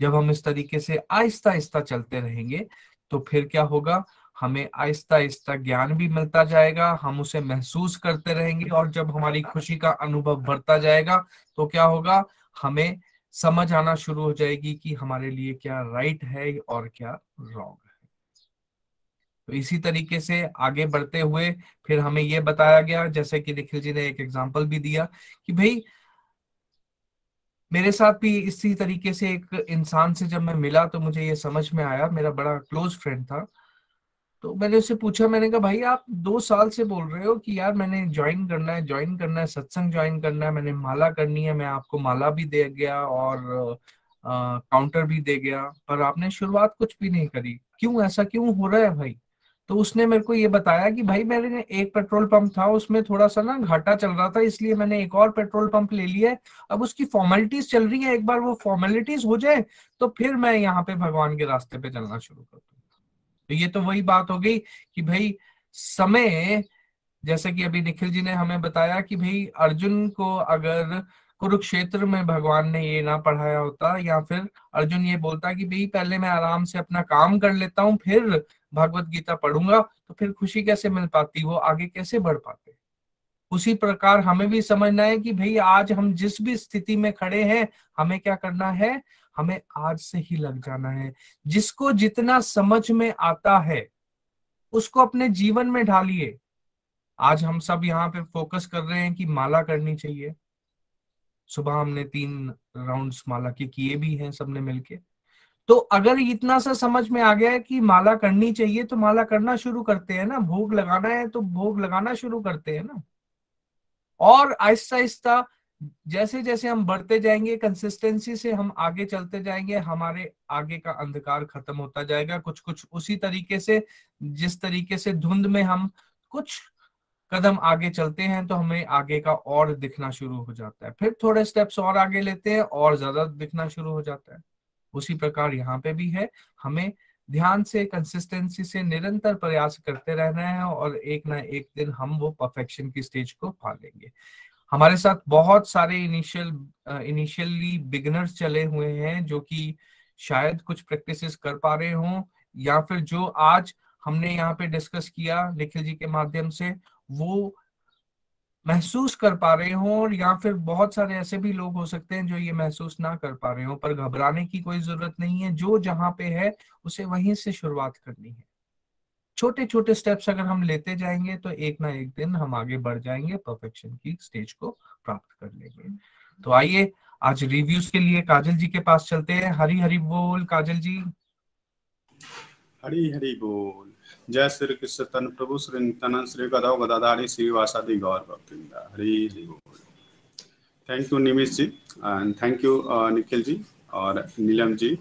जब हम इस तरीके से आहिस्ता आहिस्ता चलते रहेंगे तो फिर क्या होगा? हमें आहिस्ता आहिस्ता ज्ञान भी मिलता जाएगा, हम उसे महसूस करते रहेंगे और जब हमारी खुशी का अनुभव बढ़ता जाएगा तो क्या होगा? हमें समझ आना शुरू हो जाएगी कि हमारे लिए क्या राइट है और क्या रॉन्ग है। तो इसी तरीके से आगे बढ़ते हुए फिर हमें यह बताया गया, जैसे कि निखिल जी ने एक एग्ज़ाम्पल भी दिया कि भाई मेरे साथ भी इसी तरीके से एक इंसान से जब मैं मिला तो मुझे ये समझ में आया, मेरा बड़ा क्लोज फ्रेंड था। तो मैंने उससे पूछा, मैंने कहा, भाई, आप दो साल से बोल रहे हो कि यार मैंने ज्वाइन करना है ज्वाइन करना है, सत्संग ज्वाइन करना है, मैंने माला करनी है, मैं आपको माला भी दे गया और काउंटर भी दे गया, पर आपने शुरुआत कुछ भी नहीं करी। क्यों? ऐसा क्यों हो रहा है भाई? तो उसने मेरे को ये बताया कि भाई मेरे एक पेट्रोल पंप था, उसमें थोड़ा सा ना घाटा चल रहा था, इसलिए मैंने एक और पेट्रोल पंप ले लिया है। अब उसकी फॉर्मेलिटीज चल रही है, एक बार वो फॉर्मेलिटीज हो जाए तो फिर मैं यहाँ पे भगवान के रास्ते पे चलना शुरू कर दूँगा। तो ये तो वही बात हो गई कि भाई समय, जैसे कि अभी निखिल जी ने हमें बताया कि भाई अर्जुन को अगर कुरुक्षेत्र में भगवान ने ये ना पढ़ाया होता, या फिर अर्जुन ये बोलता कि भाई पहले मैं आराम से अपना काम कर लेता हूँ, फिर भगवत गीता पढ़ूँगा तो फिर खुशी कैसे मिल पाती? वो आगे कैसे बढ़ पाते? उसी प्रकार हमें भी समझना है कि भाई आज हम जिस भी स्थिति में खड़े हैं, हमें क्या करना है? हमें आज से ही लग जाना है। जिसको जितना समझ में आता है, उसको अपने जीवन में ढालिए। आज हम सब यहाँ पे फोकस कर रहे हैं कि माला करनी चाहिए। सुबह हमने तीन राउंड्स माला के किए भी हैं सबने मिलके। तो अगर इतना सा समझ में आ गया है कि माला करनी चाहिए तो माला करना शुरू करते हैं ना। भोग लगाना है तो भोग लगाना शुरू करते हैं ना। और आहिस्ता आहिस्ता, जैसे जैसे हम बढ़ते जाएँगे कंसिस्टेंसी से हम आगे चलते जाएँगे, हमारे आगे का अंधकार खत्म होता जाएगा। कुछ कुछ उसी तरीके से, जिस तरीके से धुंध में हम कुछ कदम आगे चलते हैं तो हमें आगे का और दिखना शुरू हो जाता है। फिर थोड़े स्टेप्स और आगे लेते हैं, और ज़्यादा दिखना शुरू हो जाता है। उसी प्रकार यहाँ पे भी है। हमें ध्यान से कंसिस्टेंसी से निरंतर प्रयास करते रहना है और एक ना एक दिन हम वो परफेक्शन की स्टेज को पा लेंगे हमारे साथ बहुत सारे इनिशियल इनिशियली बिगनर्स चले हुए हैं जो कि शायद कुछ प्रैक्टिसेस कर पा रहे हों या फिर जो आज हमने यहाँ पे डिस्कस किया निखिल जी के माध्यम से, वो महसूस कर पा रहे हो और या फिर बहुत सारे ऐसे भी लोग हो सकते हैं जो ये महसूस ना कर पा रहे हो, पर घबराने की कोई ज़रूरत नहीं है। जो जहाँ पे है, उसे वहीं से शुरुआत करनी है। छोटे छोटे स्टेप्स अगर हम लेते जाएँगे तो एक ना एक दिन हम आगे बढ़ जाएँगे परफेक्शन की स्टेज को प्राप्त कर लेंगे। तो आइए, आज रिव्यूज़ के लिए काजल जी के पास चलते हैं। हरी हरी बोल, काजल जी। हरी हरी बोल। जय श्री कृष्ण तन प्रभु श्री तन श्री गदा गदाधारी श्री वासादि गौर भक्तिंदा। हरी हरी बोल। Thank you Nimish ji and thank you Nikhil ji और नीलम जी।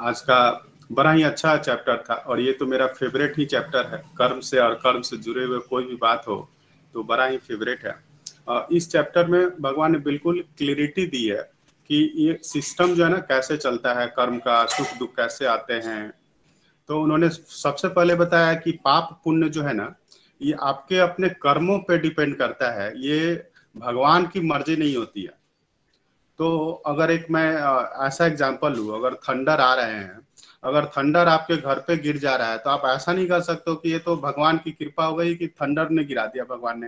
आज का बड़ा ही अच्छा चैप्टर था और ये तो मेरा फेवरेट ही चैप्टर है। कर्म से और कर्म से जुड़े हुए कोई भी बात हो तो बड़ा ही फेवरेट है। इस चैप्टर में भगवान ने बिल्कुल क्लियरिटी दी है कि ये सिस्टम जो है ना, कैसे चलता है कर्म का सुख दुख कैसे आते हैं तो उन्होंने सबसे पहले बताया कि पाप पुण्य जो है ना, ये आपके अपने कर्मों पे डिपेंड करता है। ये भगवान की मर्ज़ी नहीं होती है। तो अगर एक मैं ऐसा एग्ज़ाम्पल लू, अगर थंडर आ रहे हैं, अगर थंडर आपके घर पे गिर जा रहा है तो आप ऐसा नहीं कर सकते कि ये तो भगवान की कृपा हो गई कि थंडर ने गिरा दिया भगवान ने।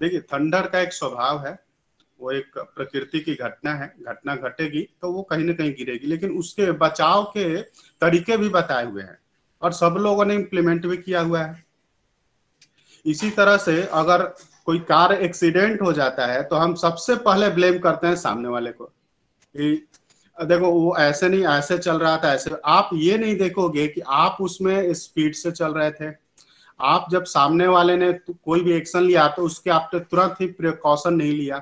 देखिए थंडर का एक स्वभाव है, वो एक प्रकृति की घटना है, घटना घटेगी तो वो कहीं ना कहीं गिरेगी, लेकिन उसके बचाव के तरीके भी बताए हुए हैं और सब लोगों ने इम्प्लीमेंट भी किया हुआ है। इसी तरह से अगर कोई कार एक्सीडेंट हो जाता है तो हम सबसे पहले ब्लेम करते हैं सामने वाले को कि, देखो, वो ऐसे नहीं, ऐसे चल रहा था, ऐसे आप ये नहीं देखोगे कि आप उसमें स्पीड से चल रहे थे। आप जब सामने वाले ने कोई भी एक्शन लिया तो उसके आपने तुरंत ही प्रिकॉशन नहीं लिया।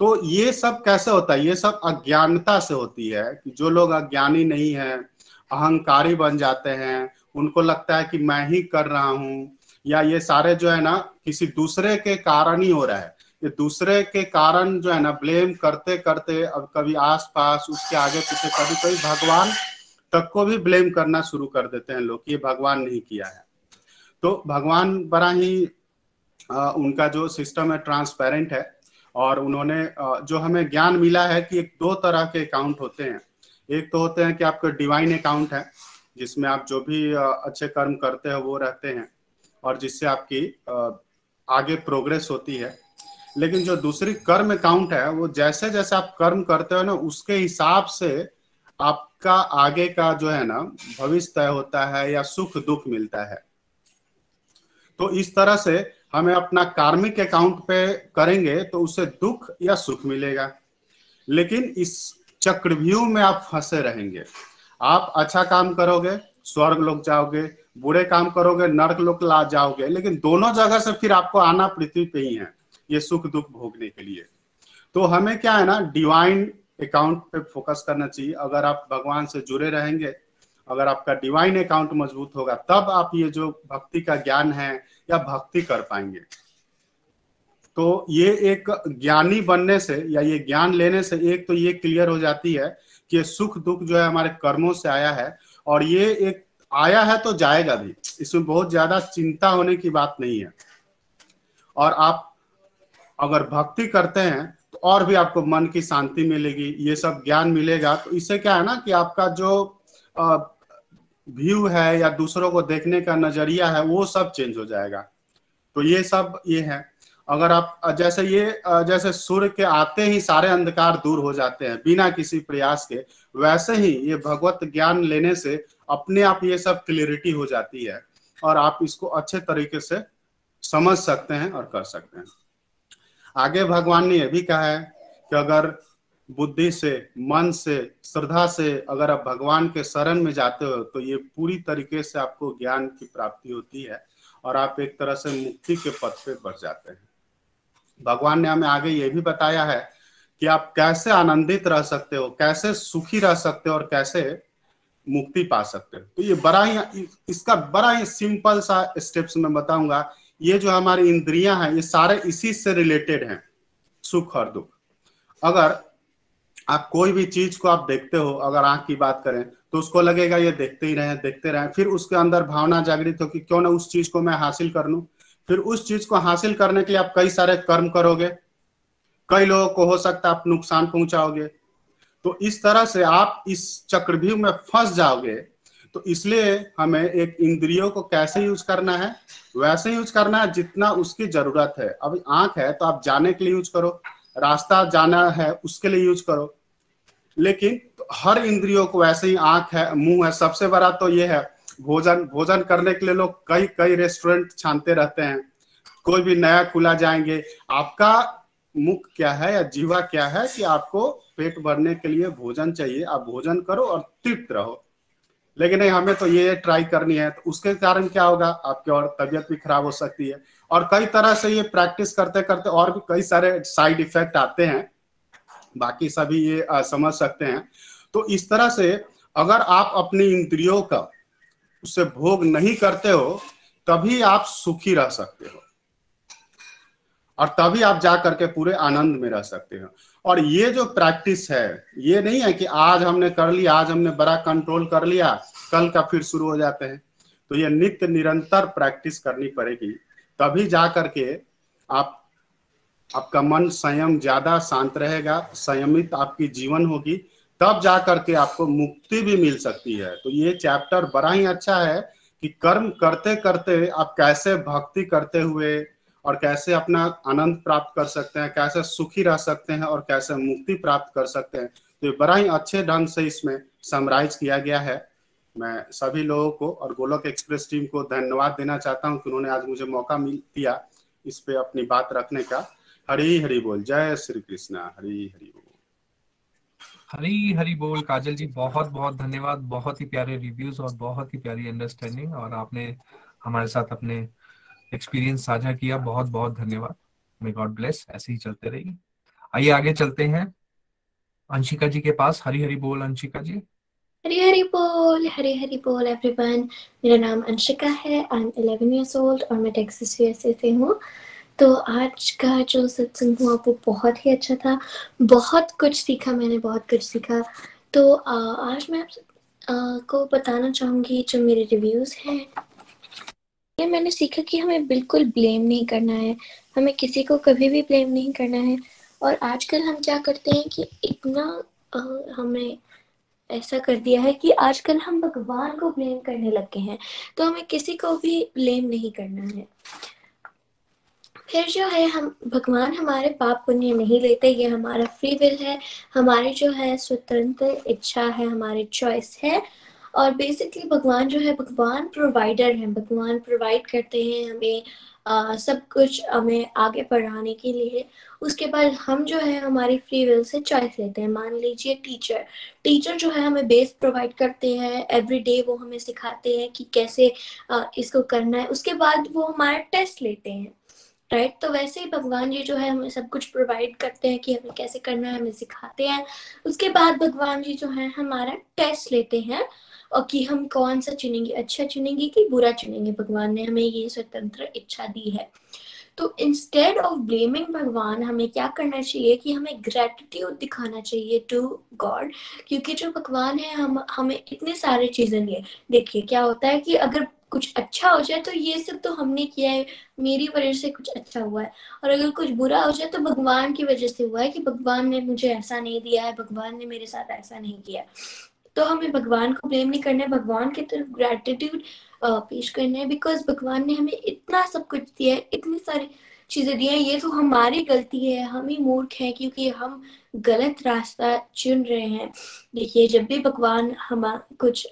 तो ये सब कैसे होता है? ये सब अज्ञानता से होती है कि जो लोग अज्ञानी नहीं है अहंकारी बन जाते हैं। उनको लगता है कि मैं ही कर रहा हूँ। या ये सारे जो है ना किसी दूसरे के कारण ही हो रहा है। ये दूसरे के कारण जो है ना ब्लेम करते करते अब कभी आस पास उसके आगे पीछे कभी कभी भगवान तक को भी ब्लेम करना शुरू कर देते हैं लोग ये भगवान नहीं किया है। तो भगवान बड़ा ही आ, उनका जो सिस्टम है ट्रांसपेरेंट है। और उन्होंने जो हमें ज्ञान मिला है कि एक दो तरह के अकाउंट होते हैं। एक तो होते हैं कि आपका डिवाइन अकाउंट है, जिसमें आप जो भी अच्छे कर्म करते हैं, वो रहते हैं, और जिससे आपकी आगे प्रोग्रेस होती है। लेकिन जो दूसरी कर्म अकाउंट है, वो जैसे जैसे आप कर्म करते हो ना, उसके हिसाब से आपका आगे का जो है ना, भविष्य तय होता है या सुख दुख मिलता है। तो इस तरह से हमें अपना कार्मिक अकाउंट पे करेंगे तो उससे दुख या सुख मिलेगा। लेकिन इस चक्रव्यूह में आप फंसे रहेंगे। आप अच्छा काम करोगे, स्वर्ग लोग जाओगे, बुरे काम करोगे, नर्क लोग ला जाओगे, लेकिन दोनों जगह से फिर आपको आना पृथ्वी पे ही है, ये सुख दुख भोगने के लिए। तो हमें क्या है ना डिवाइन अकाउंट पे फोकस करना चाहिए। अगर आप भगवान से जुड़े रहेंगे, अगर आपका डिवाइन अकाउंट मज़बूत होगा, तब आप ये जो भक्ति का ज्ञान है या भक्ति कर पाएँगे। तो ये एक ज्ञानी बनने से या ये ज्ञान लेने से एक तो ये क्लियर हो जाती है कि सुख दुख जो है हमारे कर्मों से आया है और ये एक आया है तो जाएगा भी। इसमें बहुत ज़्यादा चिंता होने की बात नहीं है। और आप अगर भक्ति करते हैं तो और भी आपको मन की शांति मिलेगी, ये सब ज्ञान मिलेगा। तो इससे क्या है ना कि आपका जो व्यू है या दूसरों को देखने का नज़रिया है वो सब चेंज हो जाएगा। तो ये सब, ये है। अगर आप जैसे ये जैसे सूर्य के आते ही सारे अंधकार दूर हो जाते हैं बिना किसी प्रयास के, वैसे ही ये भगवत ज्ञान लेने से अपने आप ये सब क्लियरिटी हो जाती है और आप इसको अच्छे तरीके से समझ सकते हैं और कर सकते हैं। आगे भगवान ने यह भी कहा है कि अगर बुद्धि से, मन से, श्रद्धा से अगर आप भगवान के शरण में जाते हो तो ये पूरी तरीके से आपको ज्ञान की प्राप्ति होती है और आप एक तरह से मुक्ति के पथ पे बढ़ जाते हैं। भगवान ने हमें आगे ये भी बताया है कि आप कैसे आनंदित रह सकते हो, कैसे सुखी रह सकते हो और कैसे मुक्ति पा सकते हो। तो ये बड़ा ही, इसका बड़ा ही सिंपल सा स्टेप्स मैं बताऊँगा। ये जो हमारी इंद्रियाँ हैं, ये सारे इसी से रिलेटेड हैं, सुख और दुख। अगर आप कोई भी चीज़ को आप देखते हो, अगर आँख की बात करें तो उसको लगेगा ये देखते ही रहे, देखते रहे। फिर उसके अंदर भावना जागृत हो कि क्यों ना उस चीज़ को मैं हासिल कर लू। फिर उस चीज़ को हासिल करने के लिए आप कई सारे कर्म करोगे। कई लोगों को हो सकता है आप नुकसान पहुंचाओगे। तो इस तरह से आप इस चक्रव्यूह में फंस जाओगे। तो इसलिए हमें एक इंद्रियों को कैसे यूज़ करना है, वैसे यूज़ करना है जितना उसकी ज़रूरत है। अभी आँख है तो आप जाने के लिए यूज़ करो, रास्ता जाना है उसके लिए यूज़ करो। लेकिन तो हर इंद्रियों को वैसे ही आँख है, मुँह है, सबसे बड़ा तो ये है भोजन भोजन करने के लिए लोग कई कई रेस्टोरेंट छानते रहते हैं। कोई भी नया खुला जाएँगे। आपका मुख क्या है या जीवा क्या है कि आपको पेट भरने के लिए भोजन चाहिए? आप भोजन करो और तृप्त रहो। लेकिन नहीं, हमें तो ये ट्राई करनी है। तो उसके कारण क्या होगा? आपकी और तबियत भी खराब हो सकती है। और कई तरह से ये प्रैक्टिस करते करते और भी कई सारे साइड इफ़ेक्ट आते हैं। बाकी सभी ये समझ सकते हैं। तो इस तरह से अगर आप अपनी इंद्रियों का उससे भोग नहीं करते हो, तभी आप सुखी रह सकते हो। और तभी आप जा करके पूरे आनंद में रह सकते हो। और ये जो प्रैक्टिस है, ये नहीं है कि आज हमने कर लिया, आज हमने बड़ा कंट्रोल कर लिया, कल का फिर शुरू हो जाते हैं। तो ये नित्य निरंतर प्रैक्टिस करनी पड़ेगी। तभी जा करके आप, आपका मन संयम ज़्यादा शांत रहेगा, संयमित आपकी जीवन होगी। तब जा करके आपको मुक्ति भी मिल सकती है। तो ये चैप्टर बड़ा ही अच्छा है कि कर्म करते करते आप कैसे भक्ति करते हुए और कैसे अपना आनंद प्राप्त कर सकते हैं, कैसे सुखी रह सकते हैं और कैसे मुक्ति प्राप्त कर सकते हैं। तो ये बड़ा ही अच्छे ढंग से इसमें समराइज किया गया है। मैं सभी लोगों को और गोलक एक्सप्रेस टीम को धन्यवाद देना चाहता हूँ कि उन्होंने आज मुझे मौका मिल दिया इस पे अपनी बात रखने का। हरी हरी बोल। जय श्री कृष्णा। हरी हरी बोल। हरी हरी बोल। काजल जी, बहुत बहुत धन्यवाद। बहुत ही प्यारे रिव्यूज़ और बहुत ही प्यारी अंडरस्टैंडिंग और आपने हमारे साथ अपने एक्सपीरियंस साझा किया। बहुत बहुत धन्यवाद। मे गॉड ब्लेस ऐसे ही चलते रहिए। आइए, आगे चलते हैं। अंशिका जी के पास। हरी हरी बोल, अंशिका जी। हरी हरी बोल। हरी हरी बोल एवरीवन मेरा नाम अंशिका है। आई एम 11 इयर्स ओल्ड और मैं टेक्सास यूएसए से हूँ। तो आज का जो सत्संग हुआ वो बहुत ही अच्छा था। बहुत कुछ सीखा मैंने, बहुत कुछ सीखा। तो आज मैं आप को बताना चाहूँगी जो मेरे रिव्यूज़ हैं। ये मैंने सीखा कि हमें बिल्कुल ब्लेम नहीं करना है। हमें किसी को कभी भी ब्लेम नहीं करना है। और आजकल हम क्या करते हैं कि इतना हमें ऐसा कर दिया है कि आजकल हम भगवान को ब्लेम करने लग गए हैं। तो हमें किसी को भी ब्लेम नहीं करना है। फिर जो है हम भगवान हमारे पाप पुण्य नहीं लेते ये हमारा फ्री विल है। हमारी जो है स्वतंत्र इच्छा है हमारी चॉइस है। और बेसिकली भगवान जो है भगवान प्रोवाइडर है। भगवान प्रोवाइड करते हैं हमें आ, सब कुछ हमें आगे बढ़ाने के लिए। उसके बाद हम जो है हमारी फ्री विल से चॉइस लेते हैं। मान लीजिए टीचर टीचर जो है हमें बेस प्रोवाइड करते हैं। एवरी डे वो हमें सिखाते हैं कि कैसे आ, इसको करना है। उसके बाद वो हमारा टेस्ट लेते हैं। राइट तो वैसे ही भगवान जी जो है, हमें सब कुछ प्रोवाइड करते हैं कि हमें कैसे करना है, हमें सिखाते हैं। उसके बाद भगवान जी जो है, हमारा टेस्ट लेते हैं और कि हम कौन सा चुनेंगे अच्छा चुनेंगे कि बुरा चुनेंगे। भगवान ने हमें ये स्वतंत्र इच्छा दी है। तो इंस्टेड ऑफ़ ब्लेमिंग भगवान, हमें क्या करना चाहिए कि हमें ग्रेटिट्यूड दिखाना चाहिए टू गॉड क्योंकि जो भगवान है, हम, हमें इतने सारे चीज़ें दिए देखिए, क्या होता है कि अगर कुछ अच्छा हो जाए तो ये सब तो हमने किया है। मेरी वजह से कुछ अच्छा हुआ है। और अगर कुछ बुरा हो जाए तो भगवान की वजह से हुआ है कि भगवान ने मुझे ऐसा नहीं दिया है, भगवान ने मेरे साथ ऐसा नहीं किया तो हमें भगवान को ब्लेम नहीं करना है, भगवान की तरफ़ ग्रेटिट्यूड पेश करना है बिकॉज़ भगवान ने हमें इतना सब कुछ दिया है, इतनी सारी चीज़ें दी हैं। ये तो हमारी गलती है, हम ही मूर्ख हैं, क्योंकि हम गलत रास्ता चुन रहे हैं। देखिए, जब भी भगवान हम, कुछ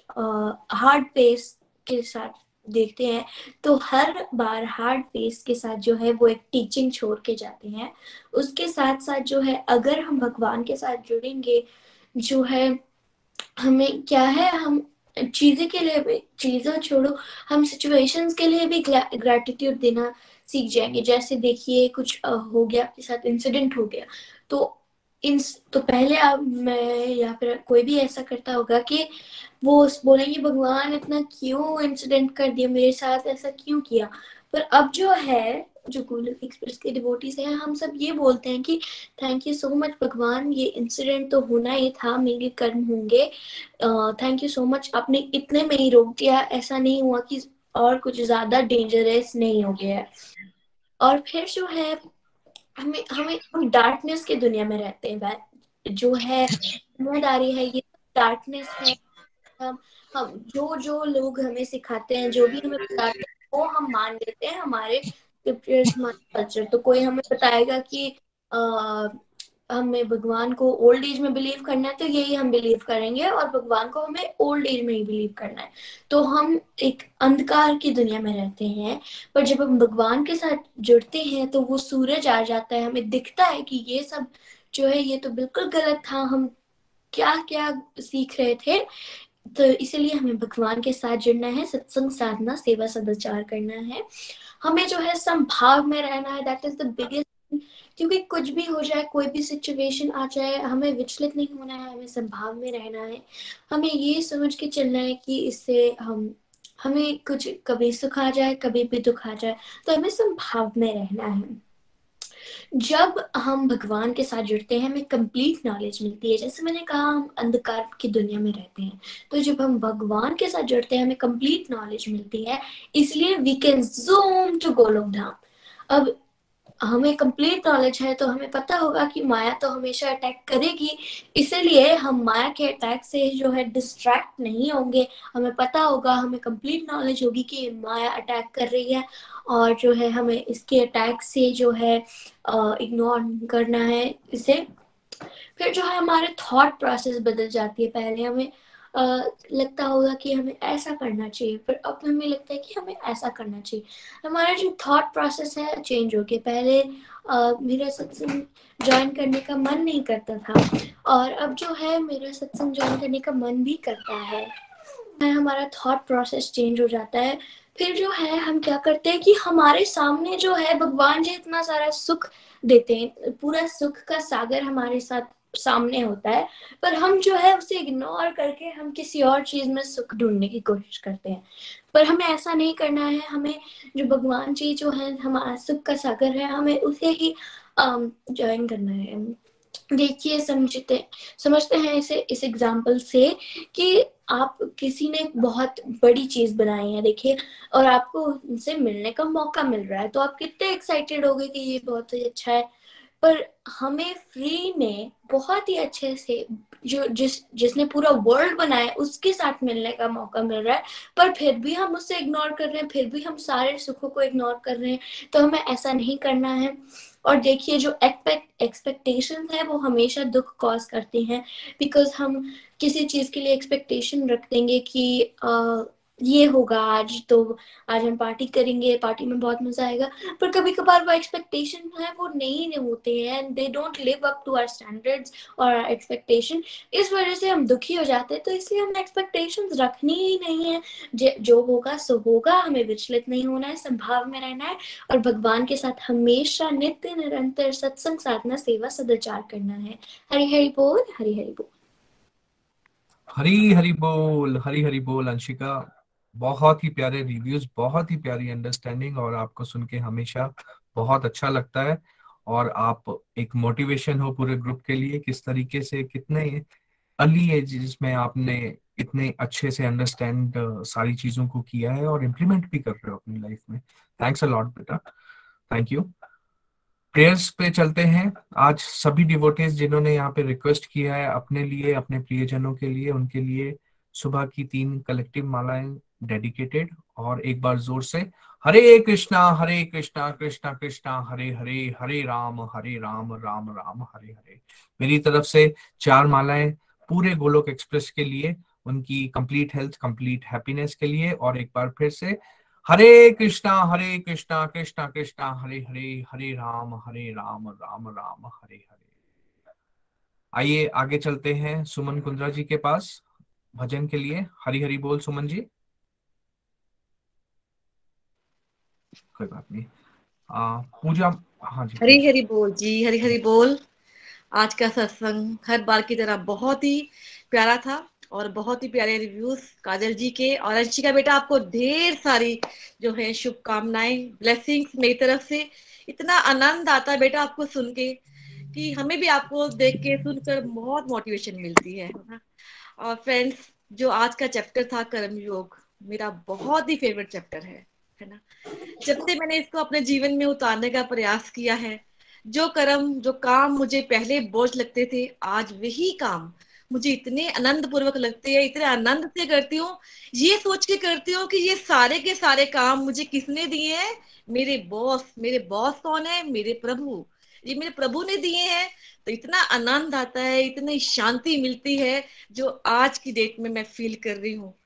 हार्ड पेस के साथ देखते हैं तो हर बार हार्ड पेस के साथ जो है वो एक टीचिंग छोड़ के जाते हैं। उसके साथ साथ जो है, अगर हम भगवान के साथ जुड़ेंगे, जो है हमें क्या है, हम चीज़ें के लिए भी, चीज़ें छोड़ो, हम सिचुएशंस के लिए भी ग्रेटिट्यूड देना सीख जाएँगे। जैसे देखिए, कुछ हो गया, आपके साथ इंसिडेंट हो गया तो इन तो पहले आप, मैं या फिर कोई भी ऐसा करता होगा कि वो बोलेंगे, भगवान, इतना क्यों इंसिडेंट कर दिया? मेरे साथ ऐसा क्यों किया? पर अब जो है, जो गोलोक एक्सप्रेस के डिवोटीज हैं, हम सब ये बोलते हैं कि थैंक यू सो मच भगवान, ये इंसिडेंट तो होना ही था, मेरे कर्म होंगे। थैंक यू सो मच आपने इतने में ही रोक दिया, ऐसा नहीं हुआ कि और कुछ ज़्यादा डेंजरस नहीं हो गया और फिर जो है हमें हमें हम डार्कनेस की दुनिया में रहते हैं जो है ज़िम्मेदारी है, ये डार्कनेस है। हम हम, जो जो लोग हमें सिखाते हैं, जो भी हमें बताते हैं, वो हम मान लेते हैं हमारे कल्चर तो कोई हमें बताएगा कि हमें भगवान को ओल्ड एज में बिलीव करना है तो यही हम बिलीव करेंगे और भगवान को हमें ओल्ड एज में ही बिलीव करना है। तो हम एक अंधकार की दुनिया में रहते हैं, पर जब हम भगवान के साथ जुड़ते हैं तो वो सूरज आ जाता है, हमें दिखता है कि ये सब जो है, ये तो बिल्कुल गलत था, हम क्या क्या सीख रहे थे। तो इसीलिए हमें भगवान के साथ जुड़ना है, सत्संग साधना, सेवा सदाचार करना है। हमें जो है, संभाव में रहना है दैट इज़ द बिगेस्ट क्योंकि कुछ भी हो जाए, कोई भी सिचुएशन आ जाए, हमें विचलित नहीं होना है, हमें संभाव में रहना है। हमें ये समझ के चलना है कि इससे हम, हमें कुछ कभी सुख आ जाए, कभी भी दुख आ जाए तो हमें संभाव में रहना है। जब हम भगवान के साथ जुड़ते हैं, हमें कंप्लीट नॉलेज मिलती है। जैसे मैंने कहा, हम अंधकार की दुनिया में रहते हैं। तो जब हम भगवान के साथ जुड़ते हैं, हमें कंप्लीट नॉलेज मिलती है। इसलिए we can zoom to Golok Dham अब हमें कंप्लीट नॉलेज है तो हमें पता होगा कि माया तो हमेशा अटैक करेगी। इसीलिए हम माया के अटैक से जो है डिस्ट्रैक्ट नहीं होंगे। हमें पता होगा, हमें कंप्लीट नॉलेज होगी कि माया अटैक कर रही है और जो है हमें इसके अटैक से जो है इग्नोर करना है इसे। फिर जो है हमारे थॉट प्रोसेस बदल जाती है। पहले हमें लगता होगा कि हमें ऐसा करना चाहिए पर अब हमें लगता है कि हमें ऐसा करना चाहिए। हमारा जो थॉट प्रोसेस है चेंज हो गया। पहले आ, मेरा सत्संग ज्वाइन करने का मन नहीं करता था और अब जो है मेरा सत्संग ज्वाइन करने का मन भी करता है। हमारा थॉट प्रोसेस चेंज हो जाता है। फिर जो है हम क्या करते हैं कि हमारे सामने जो है भगवान जी इतना सारा सुख देते हैं। पूरा सुख का सागर हमारे साथ सामने होता है, पर हम जो है उसे इग्नोर करके हम किसी और चीज़ में सुख ढूँढने की कोशिश करते हैं। पर हमें ऐसा नहीं करना है, हमें जो भगवान जी जो है, हमारा सुख का सागर है, हमें उसे ही ज्वाइन करना है। देखिए, समझते समझते हैं इसे, इस एग्ज़ाम्पल से कि आप किसी ने बहुत बड़ी चीज़ बनाई है, देखिए, और आपको उनसे मिलने का मौका मिल रहा है तो आप कितने एक्साइटेड हो गए कि ये बहुत ही अच्छा है। पर हमें फ्री में बहुत ही अच्छे से जो, जिस, जिसने पूरा वर्ल्ड बनाया उसके साथ मिलने का मौका मिल रहा है। पर फिर भी हम उसे इग्नोर कर रहे हैं, फिर भी हम सारे सुखों को इग्नोर कर रहे हैं तो हमें ऐसा नहीं करना है। और देखिए, जो एक्सपेक्ट एक्सपेक्टेशन है, वो हमेशा दुख कॉज करते हैं। बिकॉज़ हम किसी चीज़ के लिए एक्सपेक्टेशन रख देंगे कि ये होगा, आज तो आज हम पार्टी करेंगे पार्टी में बहुत मज़ा आएगा। पर कभी कभार वो एक्सपेक्टेशन है वो नहीं नहीं होते हैं and they don't live up to our standards और एक्सपेक्टेशन इस वजह से हम दुखी हो जाते हैं तो इसलिए हमें एक्सपेक्टेशंस रखनी ही नहीं है। जो होगा, सो होगा, हमें विचलित नहीं होना है, संभाव में रहना है और भगवान के साथ हमेशा नित्य, निरंतर सत्संग, साधना, सेवा, सदाचार करना है। हरि हरि बोल हरि हरि बोल। हरी हरी बोल हरी हरी बोल, अंशिका। बहुत ही प्यारे रिव्यूज़ बहुत ही प्यारी अंडरस्टैंडिंग और आपको सुन के हमेशा बहुत अच्छा लगता है। और आप एक मोटिवेशन हो पूरे ग्रुप के लिए किस तरीके से, कितने अर्ली एज में आपने इतने अच्छे से अंडरस्टैंड सारी चीज़ों को किया है और इम्प्लीमेंट भी कर रहे हो अपनी लाइफ में। थैंक्स अ लॉट बेटा। थैंक यू प्रेयर्स पे चलते हैं। आज सभी डिवोटेज जिन्होंने यहाँ पे रिक्वेस्ट किया है अपने लिए, अपने प्रियजनों के लिए, उनके लिए सुबह की तीन कलेक्टिव मालाएँ डेडिकेटेड और एक बार ज़ोर से, हरे कृष्णा हरे कृष्णा कृष्णा कृष्णा, हरे हरे हरे राम हरे राम राम राम, हरे हरे। मेरी तरफ़ से चार मालाएँ पूरे गोलोक एक्सप्रेस के लिए, उनकी कंप्लीट हेल्थ, कंप्लीट हैप्पीनेस के लिए, और एक बार फिर से, हरे कृष्णा हरे कृष्णा कृष्णा कृष्णा, हरे हरे हरे राम हरे राम राम राम, हरे हरे। आइए, आगे चलते हैं सुमन कुंद्रा जी के पास, भजन के लिए। हरी हरी बोल सुमन जी। कोई बात नहीं। पूजा हाँ जी। हरी हरी बोल जी, हरी हरी बोल। आज का सत्संग हर बार की तरह बहुत ही प्यारा था और बहुत ही प्यारे रिव्यूज़ काजल जी के और अंशिका बेटा, आपको ढेर सारी जो है शुभकामनाएँ ब्लेसिंग्स मेरी तरफ़ से। इतना आनंद आता है बेटा आपको सुन के कि हमें भी आपको देख के सुनकर बहुत मोटिवेशन मिलती है और फ्रेंड्स जो आज का चैप्टर था कर्म योग मेरा बहुत ही फेवरेट चैप्टर है। है ना? जब से मैंने इसको अपने जीवन में उतारने का प्रयास किया है, जो कर्म, जो काम मुझे पहले बोझ लगते थे, आज वही काम मुझे इतने आनंद पूर्वक लगते हैं, इतने आनंद से करती हूँ। ये सोच के करती हूँ कि ये सारे के सारे काम मुझे किसने दिए हैं? मेरे बॉस मेरे बॉस कौन है? मेरे प्रभु। ये मेरे प्रभु ने दिए हैं। तो इतना आनंद आता है, इतनी शांति मिलती है, जो आज की डेट में मैं फील कर रही हूँ।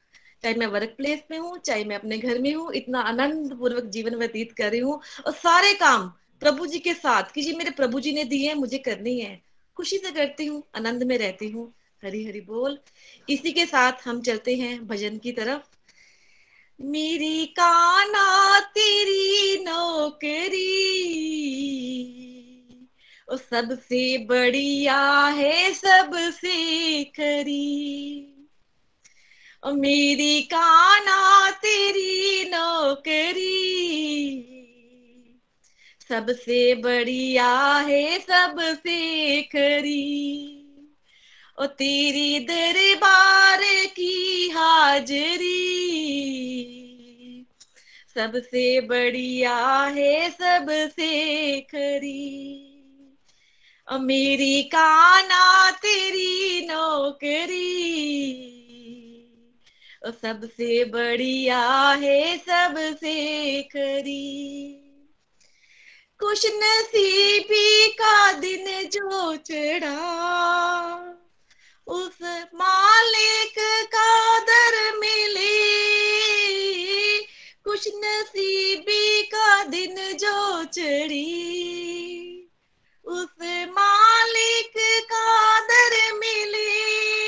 चाहे मैं वर्क प्लेस में हूँ, चाहे मैं अपने घर में हूँ, इतना आनंद पूर्वक जीवन व्यतीत कर रही हूँ और सारे काम प्रभु जी के साथ कि जी मेरे प्रभु जी ने दिए हैं, मुझे करनी है खुशी से करती हूँ, आनंद में रहती हूँ। हरी हरी बोल। इसी के साथ हम चलते हैं भजन की तरफ़। मेरी काना तेरी नौकरी सबसे बढ़िया है सबसे खरी। मेरी काना तेरी नौकरी। सबसे बढ़िया है सबसे खरी। ओ तेरी दरबार की हाजरी। सबसे बढ़िया है सबसे खरी। ओ मेरी काना तेरी नौकरी। सबसे बढ़िया है सबसे खरी कुछ नसीबी का दिन जो चढ़ा, उस मालिक का दर मिले। कुछ नसीबी का दिन जो चढ़ी, उस मालिक का दर मिले।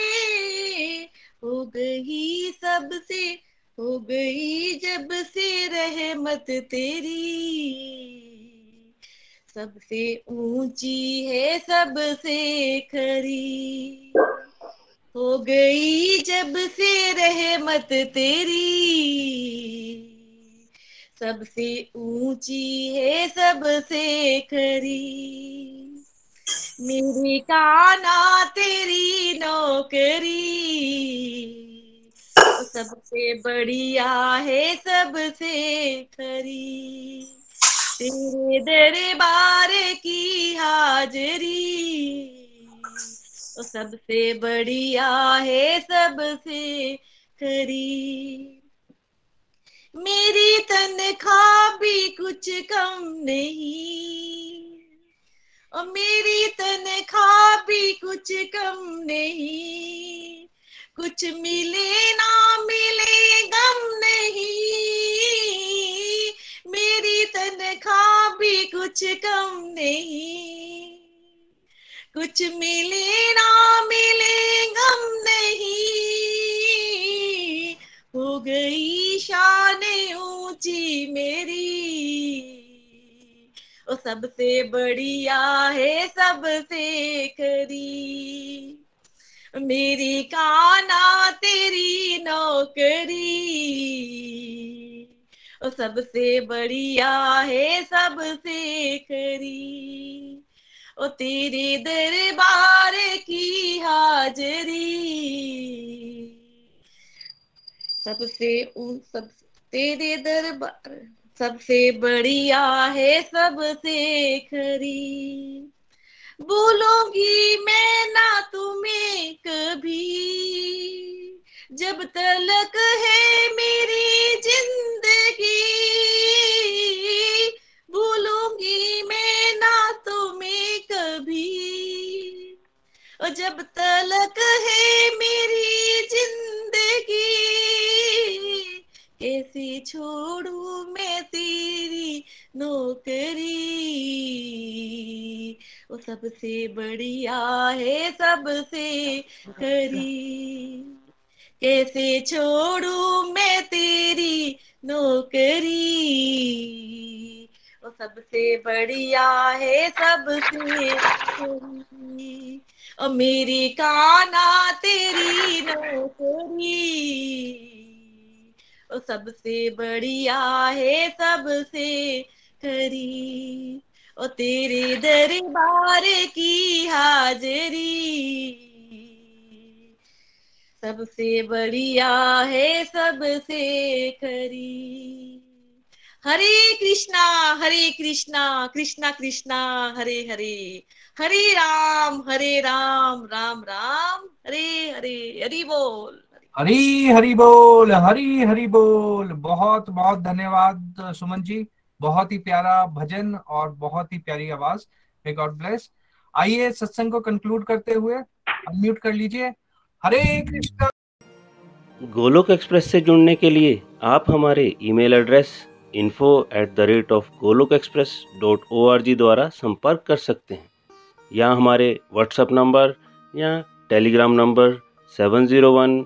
हो गई सबसे, हो गई जब से रहमत तेरी। सबसे ऊँची है सबसे खरी। हो गई जब से रहमत तेरी। सबसे ऊँची है सबसे खरी। मेरी काना तेरी नौकरी। सबसे बढ़िया है सबसे खरी। तेरे दरबार की हाजरी। तो सबसे बढ़िया है सबसे खरी। मेरी तनख्वाह भी कुछ कम नहीं। और मेरी तनखा भी कुछ कम नहीं। कुछ मिले ना मिले, गम नहीं। मेरी तनखा भी कुछ कम नहीं। कुछ मिले ना मिले, गम नहीं। हो गई शान ऊँची मेरी। ओ सबसे बढ़िया है, सबसे खरी। मेरी काना तेरी नौकरी। ओ सबसे बढ़िया है, सबसे खरी। ओ तेरे दरबार की हाजरी। सबसे उन सब, तेरे दरबार। सबसे बढ़िया है सबसे खरी बोलूँगी मैं ना तुम्हें कभी। जब तलक है मेरी ज़िंदगी भूलूँगी मैं ना तुम्हें कभी। और जब तलक है मेरी ज़िंदगी कैसे छोड़ू मैं तेरी नौकरी। वो सबसे बढ़िया है, सबसे करी। कैसे छोड़ू मैं तेरी नौकरी? वो सबसे बढ़िया है, सबसे और मेरी काना तेरी नौकरी। वो सबसे बढ़िया है सबसे करी। ओ तेरे दरबार की हाजरी। सबसे बढ़िया है सबसे खरी हरे कृष्णा हरे कृष्णा कृष्णा कृष्णा, हरे हरे। हरे राम हरे राम राम राम, हरे हरे। हरि बोल। हरी हरी बोल, हरी हरी बोल। बहुत बहुत धन्यवाद, सुमन जी। बहुत ही प्यारा भजन और बहुत ही प्यारी आवाज़। मे गॉड ब्लेस आइए सत्संग को कंक्लूड करते हुए अनम्यूट कर लीजिए। हरे कृष्णा। गोलोक एक्सप्रेस से जुड़ने के लिए आप हमारे email address info at the rate of Golok express dot O R G द्वारा संपर्क कर सकते हैं। या हमारे व्हाट्सएप नंबर या Telegram number seven zero one